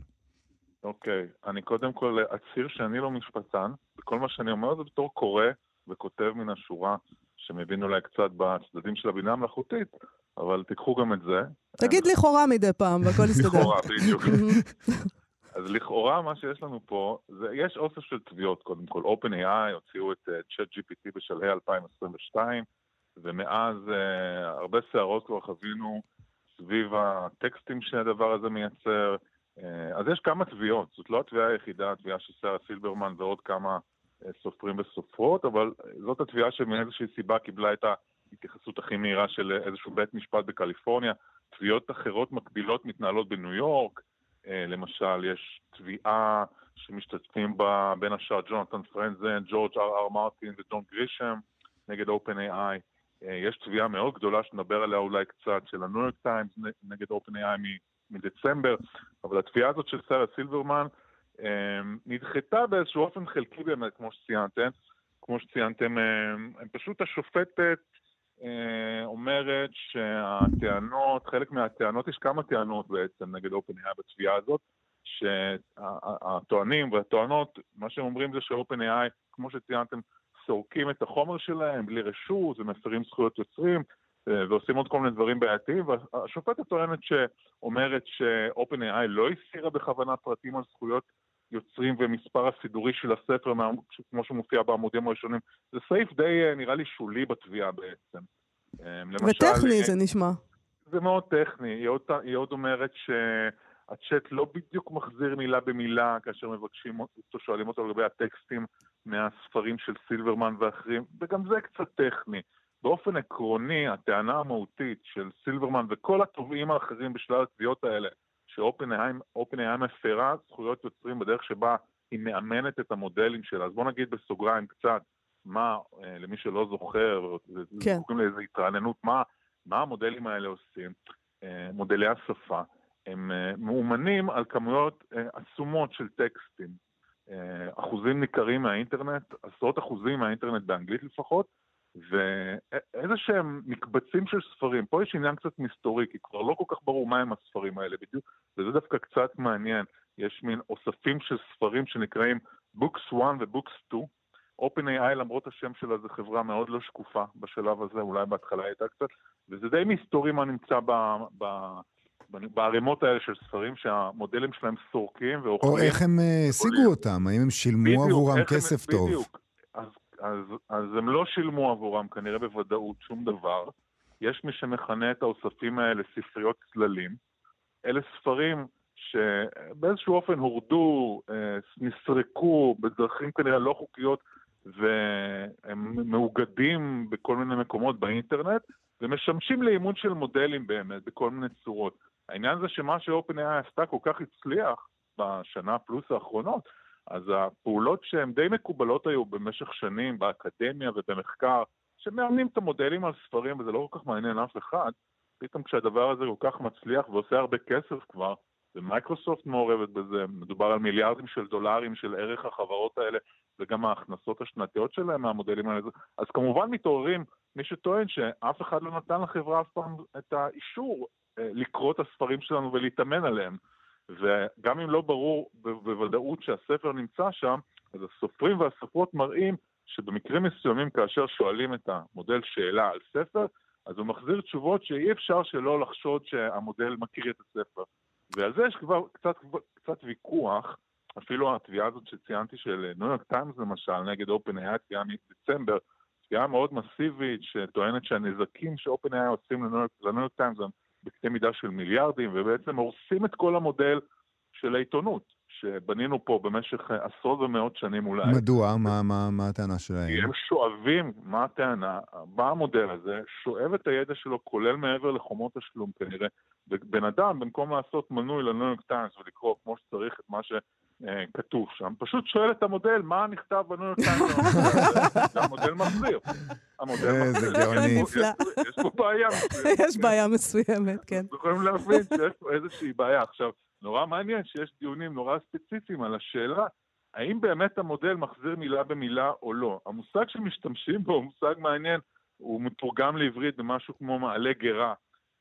Speaker 4: אוקיי, אני קודם כל אצהיר שאני לא משפטן, וכל מה שאני אומר זה בתור קורא וכותב מן השורה, שמבין אולי קצת בצדדים של הבינה המלאכותית, אבל תיקחו גם את זה.
Speaker 1: תגיד לכאורה מדי פעם, והכל יסתדר.
Speaker 4: לכאורה, בדיוק. אז לכאורה מה שיש לנו פה, זה, יש אוסף של תביעות קודם כל. OpenAI הוציאו את uh, ChatGPT בשלהי 2022, ומאז uh, הרבה סערות כבר חווינו סביב הטקסטים שהדבר הזה מייצר. Uh, אז יש כמה תביעות, זאת לא התביעה היחידה, התביעה של שרה סילברמן ועוד כמה uh, סופרים וסופרות, אבל זאת התביעה שמאיזושהי סיבה קיבלה את ההתייחסות הכי מהירה של איזשהו בית משפט בקליפורניה. תביעות אחרות מקבילות מתנהלות בניו יורק, אה, למשל, יש תביעה שמשתתפים בה בין השאר ג'ונתן פרנזן, ג'ורג' אר אר מרטין וג'ון גרישם נגד OpenAI. אה, יש תביעה מאוד גדולה שנדבר עליה אולי קצת, של הניו יורק טיימס נגד OpenAI מדצמבר, אבל התביעה הזאת של סרה סילברמן אה, נדחתה באיזשהו אופן חלקי באמת, כמו שציינתם. כמו שציינתם, אה, פשוט השופטת אה, אומרת שהטענות, חלק מהטענות, יש כמה טענות בעצם נגד OpenAI בתביעה הזאת, שהטוענים והטוענות, מה שהם אומרים זה ש-OpenAI, כמו שציינתם, סורקים את החומר שלהם בלי רשות ומפרים זכויות יוצרים, אה, ועושים עוד כל מיני דברים בעייתיים, והשופטת טוענת שאומרת ש-OpenAI לא הסירה בכוונה פרטים על זכויות יוצרים ומספר הסידורי של הספר, כמו שמופיע בעמודים הראשונים. זה סעיף די, אה, נראה לי, שולי בתביעה בעצם. למשל,
Speaker 1: וטכני
Speaker 4: אה,
Speaker 1: זה נשמע.
Speaker 4: זה מאוד טכני, היא עוד, היא עוד אומרת שהצ'אט לא בדיוק מחזיר מילה במילה כאשר מבקשים אותו, שואלים אותו לגבי הטקסטים מהספרים של סילברמן ואחרים, וגם זה קצת טכני. באופן עקרוני, הטענה המהותית של סילברמן וכל התובעים האחרים בשלל התביעות האלה, שאופן-איי מפרה זכויות יוצרים בדרך שבה היא מאמנת את המודלים שלה. אז בוא נגיד בסוגריים קצת, מה, אה, למי שלא זוכר,
Speaker 1: כן.
Speaker 4: זקוקים לאיזו התרעננות, מה, מה המודלים האלה עושים, אה, מודלי השפה, הם אה, מאומנים על כמויות עצומות של טקסטים, אחוזים ניכרים מהאינטרנט, עשרות אחוזים מהאינטרנט באנגלית לפחות, ואיזה שהם מקבצים של ספרים. פה יש עניין קצת מסתורי, כי כבר לא כל כך ברור מה הם הספרים האלה בדיוק, וזה דווקא קצת מעניין. יש מין אוספים של ספרים שנקראים Books 1 ו-Books 2, OpenAI, למרות השם שלה, זו חברה מאוד לא שקופה בשלב הזה, אולי בהתחלה הייתה קצת, וזה די מסתורי מה נמצא ב, ב, בערימות האלה של ספרים, שהמודלים שלהם סורקים ואוכלים.
Speaker 2: או איך הם אה, השיגו אותם? האם הם שילמו עבורם
Speaker 4: הם-
Speaker 2: כסף טוב?
Speaker 4: בדיוק. אז, אז, אז הם לא שילמו עבורם כנראה בוודאות שום דבר. יש מי שמכנה את האוספים האלה ספריות צללים. אלה ספרים שבאיזשהו אופן הורדו, אה, נסרקו בדרכים כנראה לא חוקיות והם מאוגדים בכל מיני מקומות באינטרנט ומשמשים לאימון של מודלים באמת בכל מיני צורות. העניין זה שמה ש-OpenAI עשתה כל כך הצליח בשנה פלוס האחרונות, אז הפעולות שהן די מקובלות היו במשך שנים באקדמיה ובמחקר, שמאמנים את המודלים על ספרים וזה לא כל כך מעניין אף אחד, פתאום כשהדבר הזה כל כך מצליח ועושה הרבה כסף כבר, ומייקרוסופט מעורבת בזה, מדובר על מיליארדים של דולרים של ערך החברות האלה וגם ההכנסות השנתיות שלהם מהמודלים האלה, אז כמובן מתעוררים מי שטוען שאף אחד לא נתן לחברה אף פעם את האישור אה, לקרוא את הספרים שלנו ולהתאמן עליהם. וגם אם לא ברור בוודאות שהספר נמצא שם, אז הסופרים והסופרות מראים שבמקרים מסוימים כאשר שואלים את המודל שאלה על ספר, אז הוא מחזיר תשובות שאי אפשר שלא לחשוד שהמודל מכיר את הספר. ועל זה יש כבר קצת, קצת ויכוח, אפילו התביעה הזאת שציינתי של ניו יורק טיימס למשל, נגד OpenAI, תביעה מדצמבר, תביעה מאוד מסיבית שטוענת שהנזקים ש-OpenAI עושים לניו יורק טיימס הם בקנה מידה של מיליארדים, ובעצם הורסים את כל המודל של העיתונות, שבנינו פה במשך עשרות ומאות שנים אולי.
Speaker 2: מדוע? מה- מה מה הטענה שלהם?
Speaker 4: כי הם שואבים, מה הטענה? בא המודל הזה, שואב את הידע שלו, כולל מעבר לחומות תשלום כנראה. ובן אדם, במקום לעשות מנוי לניו יורק טיימס ולקרוא כמו שצריך את מה שכתוב שם, פשוט שואל את המודל מה נכתב בניו יורק טיימס. והמודל מחזיר. המודל
Speaker 2: איזה
Speaker 4: מחזיר.
Speaker 2: גאוני.
Speaker 4: יש פה-
Speaker 1: נפלא.
Speaker 4: יש פה בעיה מסוימת.
Speaker 1: יש בעיה מסוימת, כן.
Speaker 4: אתם יכולים להבין שיש פה איזושהי בעיה. עכשיו, נורא מעניין שיש דיונים נורא ספציפיים על השאלה האם באמת המודל מחזיר מילה במילה או לא. המושג שמשתמשים בו הוא מושג מעניין, הוא מתורגם לעברית במשהו כמו מעלה גרה.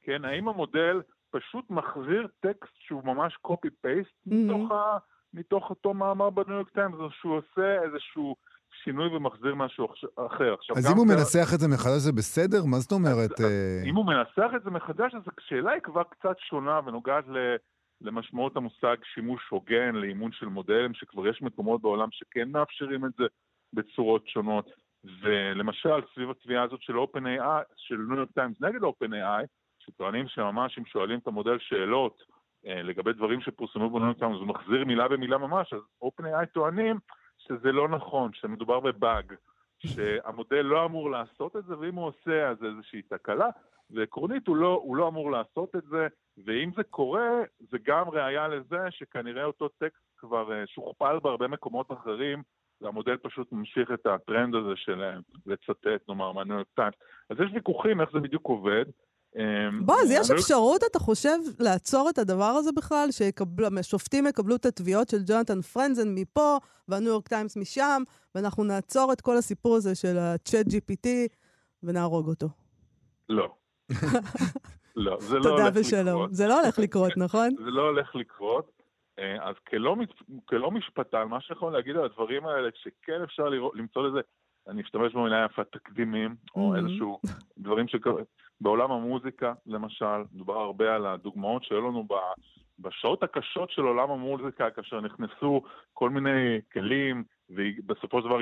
Speaker 4: כן, האם המודל פשוט מחזיר טקסט שהוא ממש copy-paste מתוך, ה, מתוך אותו מאמר בניו יורק טיימס, או שהוא עושה איזשהו שינוי ומחזיר משהו אחר. עכשיו,
Speaker 2: אז אם הוא
Speaker 4: זה-
Speaker 2: מנסח את זה מחדש זה בסדר? מה זאת אומרת? אה,
Speaker 4: אם הוא מנסח את זה מחדש, אז השאלה היא כבר קצת שונה ונוגעת ל- למשמעות המושג שימוש הוגן לאימון של מודלים, שכבר יש מקומות בעולם שכן מאפשרים את זה בצורות שונות. ולמשל, סביב התביעה הזאת של OpenAI, של ניו יורק טיימס נגד OpenAI, שטוענים שממש אם שואלים את המודל שאלות לגבי דברים שפורסמו בניו טיימס, הוא מחזיר מילה במילה ממש, אז OpenAI טוענים שזה לא נכון, שמדובר בבאג, שהמודל לא אמור לעשות את זה, ואם הוא עושה אז איזושהי תקלה, ועקרונית הוא לא, הוא לא אמור לעשות את זה, ואם זה קורה, זה גם ראיה לזה שכנראה אותו טקסט כבר אה, שוכפל בהרבה מקומות אחרים, והמודל פשוט ממשיך את הטרנד הזה של אה, לצטט, נאמר, מהניו יורק טיימס. אז יש ויכוחים איך זה בדיוק עובד. אה,
Speaker 1: בועז, יש
Speaker 4: הניו-
Speaker 1: אפשרות, אתה חושב, לעצור את הדבר הזה בכלל? שהשופטים יקבלו את התביעות של ג'ונתן פרנזן מפה, והניו יורק טיימס משם, ואנחנו נעצור את כל הסיפור הזה של ה-Chat GPT ונהרוג אותו.
Speaker 4: לא. לא, זה לא
Speaker 1: תודה
Speaker 4: הולך
Speaker 1: ושלום.
Speaker 4: לקרות.
Speaker 1: זה לא הולך לקרות, נכון?
Speaker 4: זה לא הולך לקרות. אה, אז כלא, משפטן, מה שיכול להגיד על הדברים האלה, שכן אפשר לראות, למצוא לזה, אני אשתמש במילה יפה, תקדימים, או
Speaker 1: Mhm.
Speaker 4: איזשהו דברים שקרו, בעולם המוזיקה, למשל, מדובר הרבה על הדוגמאות שהיו לנו ב... בשעות הקשות של עולם המוזיקה, כאשר נכנסו כל מיני כלים, ובסופו של דבר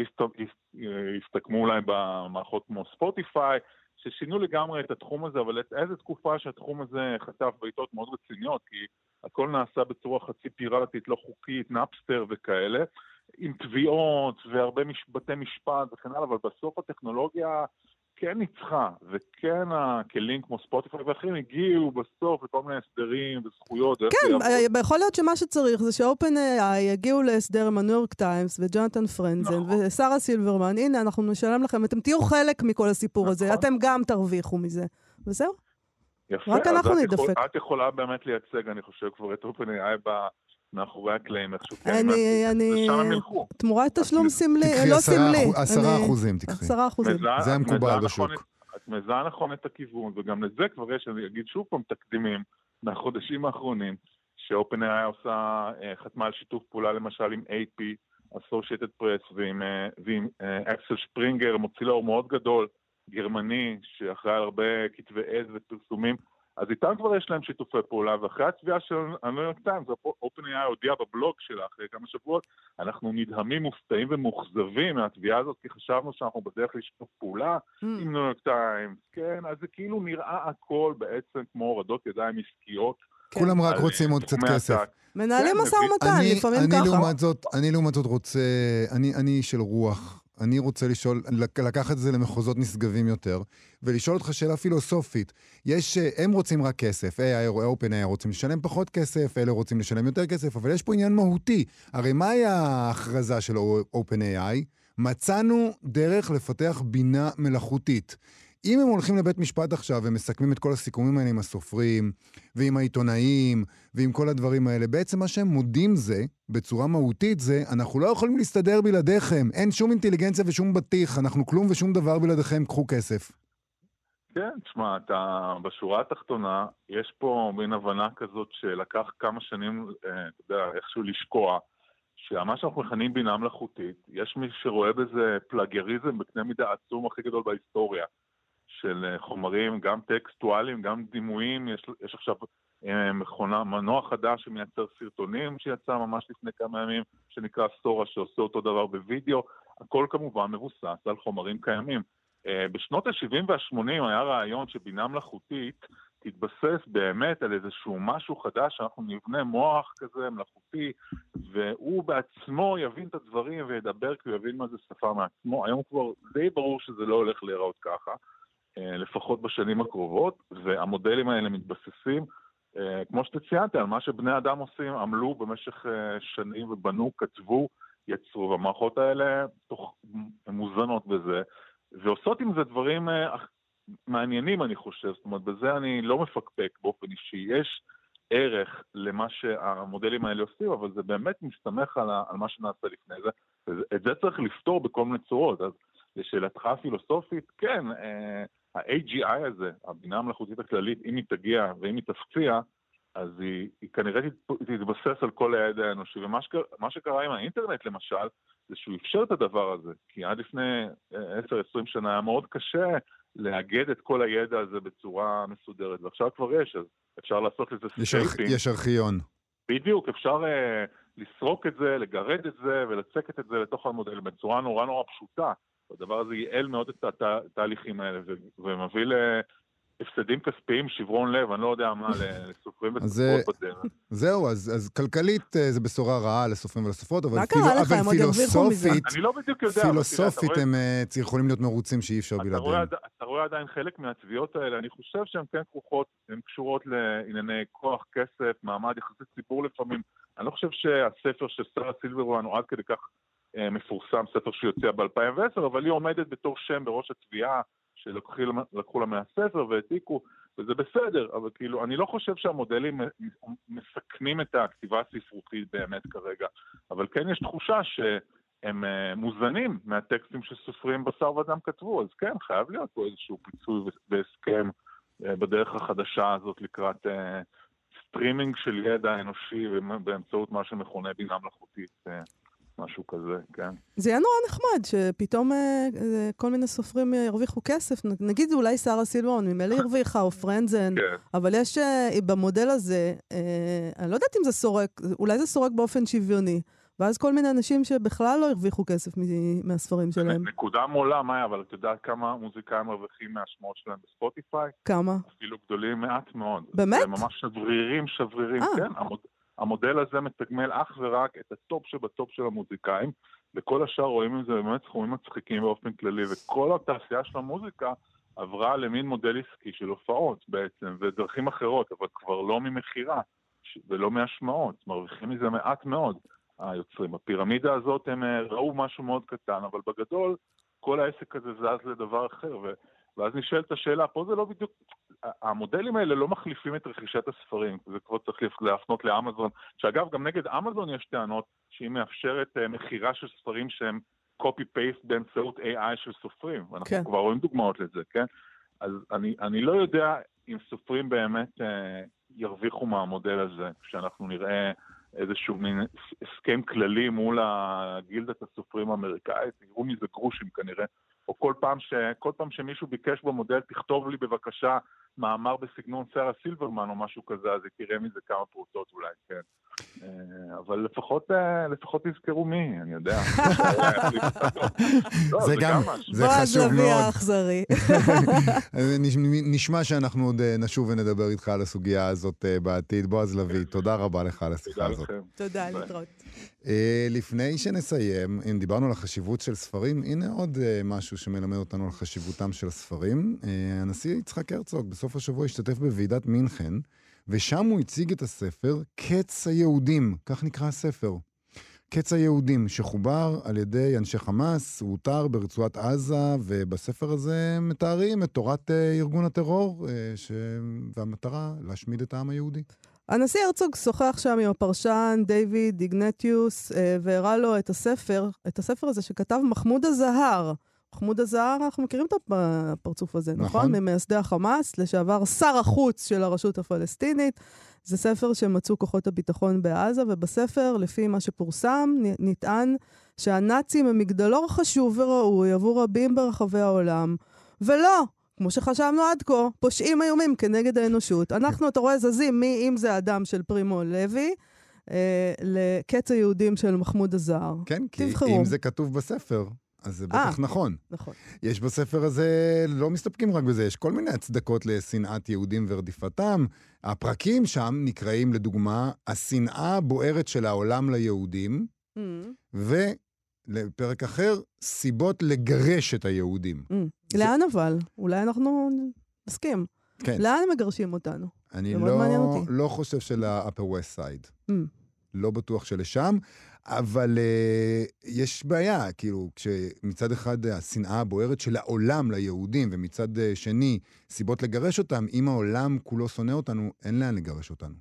Speaker 4: הסתכמו אולי במערכות כמו ספוטיפיי, ששינו לגמרי את התחום הזה, אבל איזה תקופה שהתחום הזה חטף בעיטות מאוד רציניות, כי הכל נעשה בצורה חצי פיראטית, לא חוקית, נאפסטר וכאלה, עם תביעות והרבה. בתי משפט וכן הלאה, אבל בסוף הטכנולוגיה כן ניצחה, וכן הכלים כמו ספוטיפיי ואחרים הגיעו בסוף לכל מיני הסדרים וזכויות.
Speaker 1: כן, אה, יכול להיות שמה שצריך זה ש-OpenAI יגיעו להסדר עם הניו יורק טיימס וג'ונתן פרנזן נכון. ושרה סילברמן, הנה, אנחנו נשלם לכם, אתם תהיו חלק מכל הסיפור נכון. הזה, אתם גם תרוויחו מזה. וזהו.
Speaker 4: יפה,
Speaker 1: רק אנחנו נדפק.
Speaker 4: את יכולה באמת לייצג, אני חושב, כבר את OpenAI מאחורי הקלעים איכשהו.
Speaker 1: אני, אני...
Speaker 4: ושם הם ילכו.
Speaker 1: תמורת תשלום סמלי, לא סמלי.
Speaker 2: תקחי עשרה אחוזים, תקחי.
Speaker 1: עשרה אחוזים.
Speaker 2: זה המקובל בשוק.
Speaker 4: את מזהה נכון את הכיוון, וגם לזה כבר יש, אני אגיד שוב פעם, תקדימים מהחודשים האחרונים, ש-OpenAI עושה, אה, חתמה על שיתוף פעולה למשל עם AP, Associated Press, ועם, אה, ועם אקסל שפרינגר, מוציא לאור מאוד גדול, גרמני, שאחראי על הרבה כתבי עת ופרסומים. אז איתם כבר יש להם שיתופי פעולה, ואחרי התביעה של הניו יורק טיימס, OpenAI הודיע בבלוג שלה אחרי כמה שבועות, אנחנו נדהמים, מופתעים ומאוכזבים מהתביעה הזאת, כי חשבנו שאנחנו בדרך לשיתוף פעולה mm. עם ניו יורק טיימס, כן, אז זה כאילו נראה הכל בעצם כמו הורדות ידיים עסקיות.
Speaker 2: כולם רק רוצים עוד קצת כסף.
Speaker 1: מנהלים משא ומתן, לפעמים ככה.
Speaker 2: אני לעומת זאת רוצה, אני איש של רוח. אני רוצה לשאול, לקחת את זה למחוזות נשגבים יותר, ולשאול אותך שאלה פילוסופית. יש, אה, הם רוצים רק כסף, AI, OpenAI רוצים לשלם פחות כסף, אלה רוצים לשלם יותר כסף, אבל יש פה עניין מהותי. הרי מהי ההכרזה של OpenAI? מצאנו דרך לפתח בינה מלאכותית. אם הם הולכים לבית משפט עכשיו ומסכמים את כל הסיכומים האלה עם הסופרים, ועם העיתונאים, ועם כל הדברים האלה, בעצם מה שהם מודים זה, בצורה מהותית זה, אנחנו לא יכולים להסתדר בלעדיכם. אין שום אינטליגנציה ושום בטיח, אנחנו כלום ושום דבר בלעדיכם, קחו כסף.
Speaker 4: כן, תשמע, אתה, בשורה התחתונה, יש פה מין הבנה כזאת שלקח כמה שנים, אה, אתה יודע, איכשהו לשקוע, שמה שאנחנו מכנים בינה מלאכותית, יש מי שרואה בזה פלגריזם בקנה מידה עצום הכי גדול בהיסטוריה. של אה, חומרים, גם טקסטואליים, גם דימויים, יש, יש עכשיו אה, מכונה, מנוע חדש שמייצר סרטונים שיצא ממש לפני כמה ימים, שנקרא סטורה, שעושה אותו דבר בווידאו, הכל כמובן מבוסס על חומרים קיימים. אה, בשנות ה-70 וה-80 היה רעיון שבינה מלאכותית תתבסס באמת על איזשהו משהו חדש, שאנחנו נבנה מוח כזה מלאכותי, והוא בעצמו יבין את הדברים וידבר כי הוא יבין מה זה שפה מעצמו. היום כבר די ברור שזה לא הולך להיראות ככה. אה, לפחות בשנים הקרובות, והמודלים האלה מתבססים, אה, כמו שאתה ציינת, על מה שבני אדם עושים, עמלו במשך אה, שנים ובנו, כתבו, יצרו, והמערכות האלה תוך, מוזנות בזה, ועושות עם זה דברים מעניינים, אני חושב. זאת אומרת, בזה אני לא מפקפק באופן אישי. יש ערך למה שהמודלים האלה עושים, אבל זה באמת מסתמך על, על מה שנעשה לפני זה, ואת זה צריך לפתור בכל מיני צורות. אז לשאלתך הפילוסופית, כן, ה-AGI הזה, הבינה המלאכותית הכללית, אם היא תגיע ואם היא תפציע, אז היא, היא כנראה תתבסס על כל הידע האנושי. ומה שקרה, שקרה עם האינטרנט למשל, זה שהוא אפשר את הדבר הזה. כי עד לפני 10-20 שנה היה מאוד קשה לאגד את כל הידע הזה בצורה מסודרת, ועכשיו כבר יש, אז אפשר לעשות לזה scraping.
Speaker 2: יש ארכיון.
Speaker 4: בדיוק, אפשר uh, לסרוק את זה, לגרד את זה ולצקת את זה לתוך המודל בצורה נורא נורא פשוטה. הדבר הזה ייעל מאוד את התהליכים האלה ומביא להפסדים כספיים, שברון לב, אני לא יודע מה, לסופרים וסופרות בדרך.
Speaker 2: זהו, אז, אז כלכלית אה, זה בשורה רעה לסופרים ולסופרות, אבל,
Speaker 1: פיל... אבל פילוסופית,
Speaker 4: אני לא בדיוק יודע,
Speaker 2: פילוסופית הם אה, יכולים להיות מרוצים שאי אפשר בלעדיהם.
Speaker 4: אתה רואה עדיין חלק מהתביעות האלה, אני חושב שהן כן כרוכות, הן קשורות לענייני כוח, כסף, מעמד, יחסי ציבור לפעמים. אני לא חושב שהספר של שרה סילברמן הוא עד כדי כך אה, מפורסם, ספר שיוצא ב-2010, אבל היא עומדת בתור שם בראש התביעה שלקחו לה מהספר והעתיקו, וזה בסדר, אבל כאילו, אני לא חושב שהמודלים מסכנים את הכתיבה הספרותית באמת כרגע, אבל כן יש תחושה שהם אה, מוזנים מהטקסטים שסופרים בשר ודם כתבו, אז כן, חייב להיות פה איזשהו פיצוי והסכם אה, בדרך החדשה הזאת לקראת סטרימינג של ידע אנושי באמצעות מה שמכונה בינה מלאכותית. משהו כזה, כן.
Speaker 1: זה יהיה נורא נחמד שפתאום אה, אה, כל מיני סופרים ירוויחו כסף. נגיד אולי שרה סילברון, ממילא הרוויחה, או פרנזן,
Speaker 4: כן.
Speaker 1: אבל יש אה, במודל הזה, אה, אני לא יודעת אם זה סורק, אולי זה סורק באופן שוויוני. ואז כל מיני אנשים שבכלל לא הרוויחו כסף מהספרים שלהם.
Speaker 4: נקודה מעולה, מאיה, אבל את יודעת כמה מוזיקאים מרוויחים מהשמעות שלהם בספוטיפיי?
Speaker 1: כמה?
Speaker 4: אפילו גדולים מעט מאוד.
Speaker 1: באמת?
Speaker 4: זה ממש שברירים, שברירים,
Speaker 1: אה.
Speaker 4: כן. המוד, המודל הזה מתגמל אך ורק את הטופ שבטופ של המוזיקאים, וכל השאר רואים מזה באמת סכומים מצחיקים באופן כללי, וכל התעשייה של המוזיקה עברה למין מודל עסקי של הופעות בעצם, ודרכים אחרות, אבל כבר לא ממכירה ולא מהשמעות, מרוויחים מזה מעט מאוד היוצרים. הפירמידה הזאת, הם אה, ראו משהו מאוד קטן, אבל בגדול, כל העסק הזה זז לדבר אחר, ו... ואז נשאלת השאלה, פה זה לא בדיוק, המודלים האלה לא מחליפים את רכישת הספרים, זה כבר צריך להפנות לאמזון, שאגב, גם נגד אמזון יש טענות שהיא מאפשרת אה, מכירה של ספרים שהם copy-paste באמצעות AI של סופרים, ואנחנו
Speaker 1: כן.
Speaker 4: כבר רואים דוגמאות לזה, כן? אז אני, אני לא יודע אם סופרים באמת אה, ירוויחו מהמודל הזה, שאנחנו נראה איזשהו מין הסכם כללי מול גילדת הסופרים האמריקאית, יראו מזה גרושים כנראה, או כל פעם, ש, כל פעם שמישהו ביקש במודל, תכתוב לי בבקשה מאמר בסגנון סרה סילברמן או משהו כזה, אז היא תראה מזה כמה פרוטות אולי, כן. אה, אבל לפחות, אה, לפחות תזכרו מי, אני יודע. לא,
Speaker 2: זה גם-. זה
Speaker 1: בועז
Speaker 2: חשוב
Speaker 1: לביא
Speaker 2: מאוד.
Speaker 1: האכזרי.
Speaker 2: אה, נש- נשמע שאנחנו עוד אה, נשוב ונדבר איתך על הסוגיה הזאת בעתיד. בועז לביא, תודה רבה לך על השיחה
Speaker 4: תודה
Speaker 2: הזאת.
Speaker 4: לכם.
Speaker 1: תודה,
Speaker 4: ביי.
Speaker 1: להתראות.
Speaker 2: לפני שנסיים, אם דיברנו על החשיבות של ספרים, הנה עוד משהו שמלמד אותנו על חשיבותם של הספרים. הנשיא יצחק הרצוג בסוף השבוע השתתף בוועידת מינכן, ושם הוא הציג את הספר קץ היהודים, כך נקרא הספר. קץ היהודים, שחובר על ידי אנשי חמאס, הוא אותר ברצועת עזה, ובספר הזה מתארים את תורת אה, ארגון הטרור, אה, ש... והמטרה, להשמיד את העם היהודי.
Speaker 1: הנשיא הרצוג שוחח שם עם הפרשן דיוויד איגנטיוס, אה, והראה לו את הספר, את הספר הזה שכתב מחמוד הזהר. מחמוד הזהר, אנחנו מכירים את הפרצוף הזה, נכון?
Speaker 2: נכון.
Speaker 1: ממייסדי החמאס, לשעבר שר החוץ של הרשות הפלסטינית. זה ספר שמצאו כוחות הביטחון בעזה, ובספר, לפי מה שפורסם, נטען שהנאצים הם מגדלור חשוב וראוי עבור רבים ברחבי העולם. ולא, כמו שחשבנו עד כה, פושעים איומים כנגד האנושות. אנחנו, אתה רואה, זזים מי אם זה אדם של פרימו לוי, אה, לקץ היהודים של מחמוד הזהר.
Speaker 2: כן, כי
Speaker 1: תבחרו.
Speaker 2: אם זה כתוב בספר, אז זה בטח
Speaker 1: אה.
Speaker 2: נכון.
Speaker 1: נכון.
Speaker 2: יש בספר הזה, לא מסתפקים רק בזה, יש כל מיני הצדקות לשנאת יהודים ורדיפתם. הפרקים שם נקראים, לדוגמה, השנאה הבוערת של העולם ליהודים,
Speaker 1: Mm,
Speaker 2: ולפרק אחר, סיבות לגרש את היהודים.
Speaker 1: mm.
Speaker 2: זה-
Speaker 1: לאן אבל? אולי אנחנו נסכים.
Speaker 2: כן,
Speaker 1: לאן מגרשים אותנו?
Speaker 2: אני לא. לא חושב של-upper west side.
Speaker 1: Mm.
Speaker 2: לא בטוח שלשם, אבל uh, יש בעיה, כאילו, כשמצד אחד השנאה הבוערת של העולם ליהודים, ומצד uh, שני, סיבות לגרש אותם, אם העולם כולו שונא אותנו, אין לאן לגרש אותנו.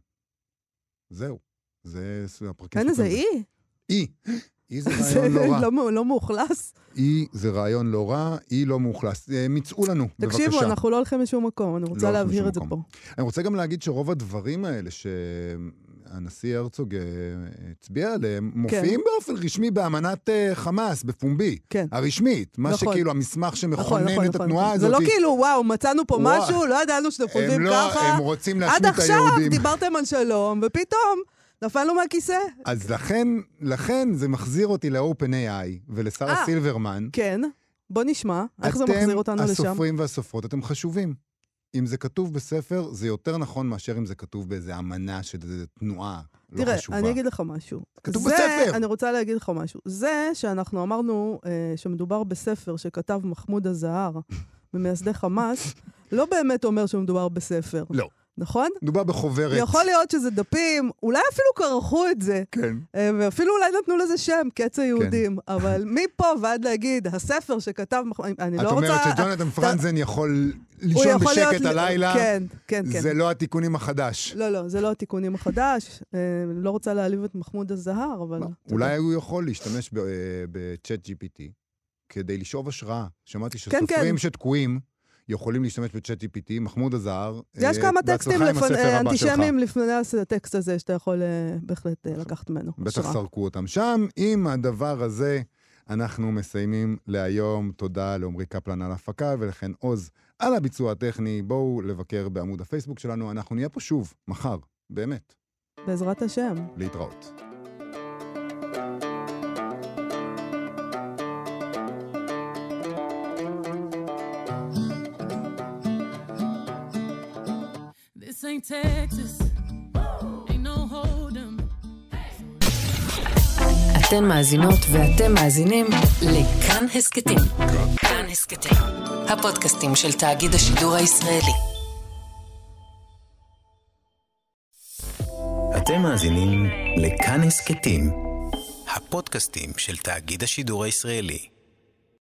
Speaker 2: זהו. זה הפרקים
Speaker 1: אין איזה. אי?
Speaker 2: אי. אי זה רעיון לא רע.
Speaker 1: לא לא מאוכלס?
Speaker 2: אי זה רעיון לא רע, אי לא מאוכלס. אה, מצאו לנו, בבקשה.
Speaker 1: תקשיבו, אנחנו לא הולכים לשום מקום, אני רוצה
Speaker 2: לא
Speaker 1: להבהיר את זה
Speaker 2: מקום.
Speaker 1: פה.
Speaker 2: אני רוצה גם להגיד שרוב הדברים האלה שהנשיא הרצוג אה, הצביע עליהם, מופיעים באופן רשמי באמנת אה, חמאס, בפומבי.
Speaker 1: כן.
Speaker 2: הרשמית. מה
Speaker 1: נכון.
Speaker 2: שכאילו המסמך
Speaker 1: נכון,
Speaker 2: שמכונן
Speaker 1: נכון,
Speaker 2: את
Speaker 1: נכון.
Speaker 2: התנועה
Speaker 1: נכון.
Speaker 2: הזאת.
Speaker 1: זה לא כאילו, וואו, מצאנו פה
Speaker 2: וואו.
Speaker 1: משהו, לא ידענו שאתם חושבים
Speaker 2: לא,
Speaker 1: ככה.
Speaker 2: הם רוצים
Speaker 1: עד
Speaker 2: להשמיד את
Speaker 1: עכשיו
Speaker 2: היהודים.
Speaker 1: דיברתם על שלום, ופתאום נפלנו מהכיסא.
Speaker 2: אז לכן, לכן זה מחזיר אותי ל-open AI ולשרה
Speaker 1: אה.
Speaker 2: סילברמן.
Speaker 1: כן, בוא נשמע, איך זה מחזיר אותנו
Speaker 2: אתם,
Speaker 1: לשם?
Speaker 2: הסופרים והסופרות, אתם חשובים. אם זה כתוב בספר, זה יותר נכון מאשר אם זה כתוב באיזה אמנה של איזה תנועה לא
Speaker 1: תראה,
Speaker 2: חשובה.
Speaker 1: אני אגיד לך משהו.
Speaker 2: כתוב
Speaker 1: זה,
Speaker 2: בספר.
Speaker 1: אני רוצה להגיד לך משהו. זה שאנחנו אמרנו אה, שמדובר בספר שכתב מחמוד הזהר ממייסדי חמאס, לא באמת אומר שמדובר בספר.
Speaker 2: לא.
Speaker 1: נכון?
Speaker 2: מדובר בחוברת.
Speaker 1: יכול להיות שזה דפים, אולי אפילו כרכו את זה,
Speaker 2: כן.
Speaker 1: אה, ואפילו אולי נתנו לזה שם, קץ היהודים. אבל מפה ועד להגיד, הספר שכתב, אני
Speaker 2: את
Speaker 1: לא רוצה...
Speaker 2: אומרת שג'ונתן פרנזן יכול לישון
Speaker 1: יכול להיות-
Speaker 2: בשקט הלילה,
Speaker 1: כן, כן, כן.
Speaker 2: זה לא התיקונים החדש.
Speaker 1: לא, לא, זה לא התיקונים החדש. אה, לא רוצה להעליב את מחמוד הזהר, אבל...
Speaker 2: אולי. הוא יכול להשתמש בצ'אט GPT כדי לשאוב השראה. שמעתי
Speaker 1: כן,
Speaker 2: שסופרים
Speaker 1: כן.
Speaker 2: שתקועים יכולים להשתמש בצ'אט GPT, מחמוד עזר.
Speaker 1: יש
Speaker 2: אה,
Speaker 1: כמה טקסטים. אנטישמיים לפני הטקסט הזה, שאתה יכול אה, בהחלט אה, לקחת ממנו.
Speaker 2: בטח. סרקו אותם שם. עם הדבר הזה, אנחנו מסיימים להיום. תודה לעמרי קפלן על ההפקה ולכן עוז על הביצוע הטכני. בואו לבקר בעמוד הפייסבוק שלנו, אנחנו נהיה פה שוב, מחר, באמת.
Speaker 1: בעזרת השם.
Speaker 2: להתראות.
Speaker 5: Texas. Ain't no hold'em.
Speaker 6: אתן מאזינות ואתם מאזינים לכאן הסכתים. כאן הסכתים, הפודקאסטים של תאגיד השידור הישראלי.
Speaker 7: אתם מאזינים לכאן הסכתים, הפודקאסטים של תאגיד השידור הישראלי.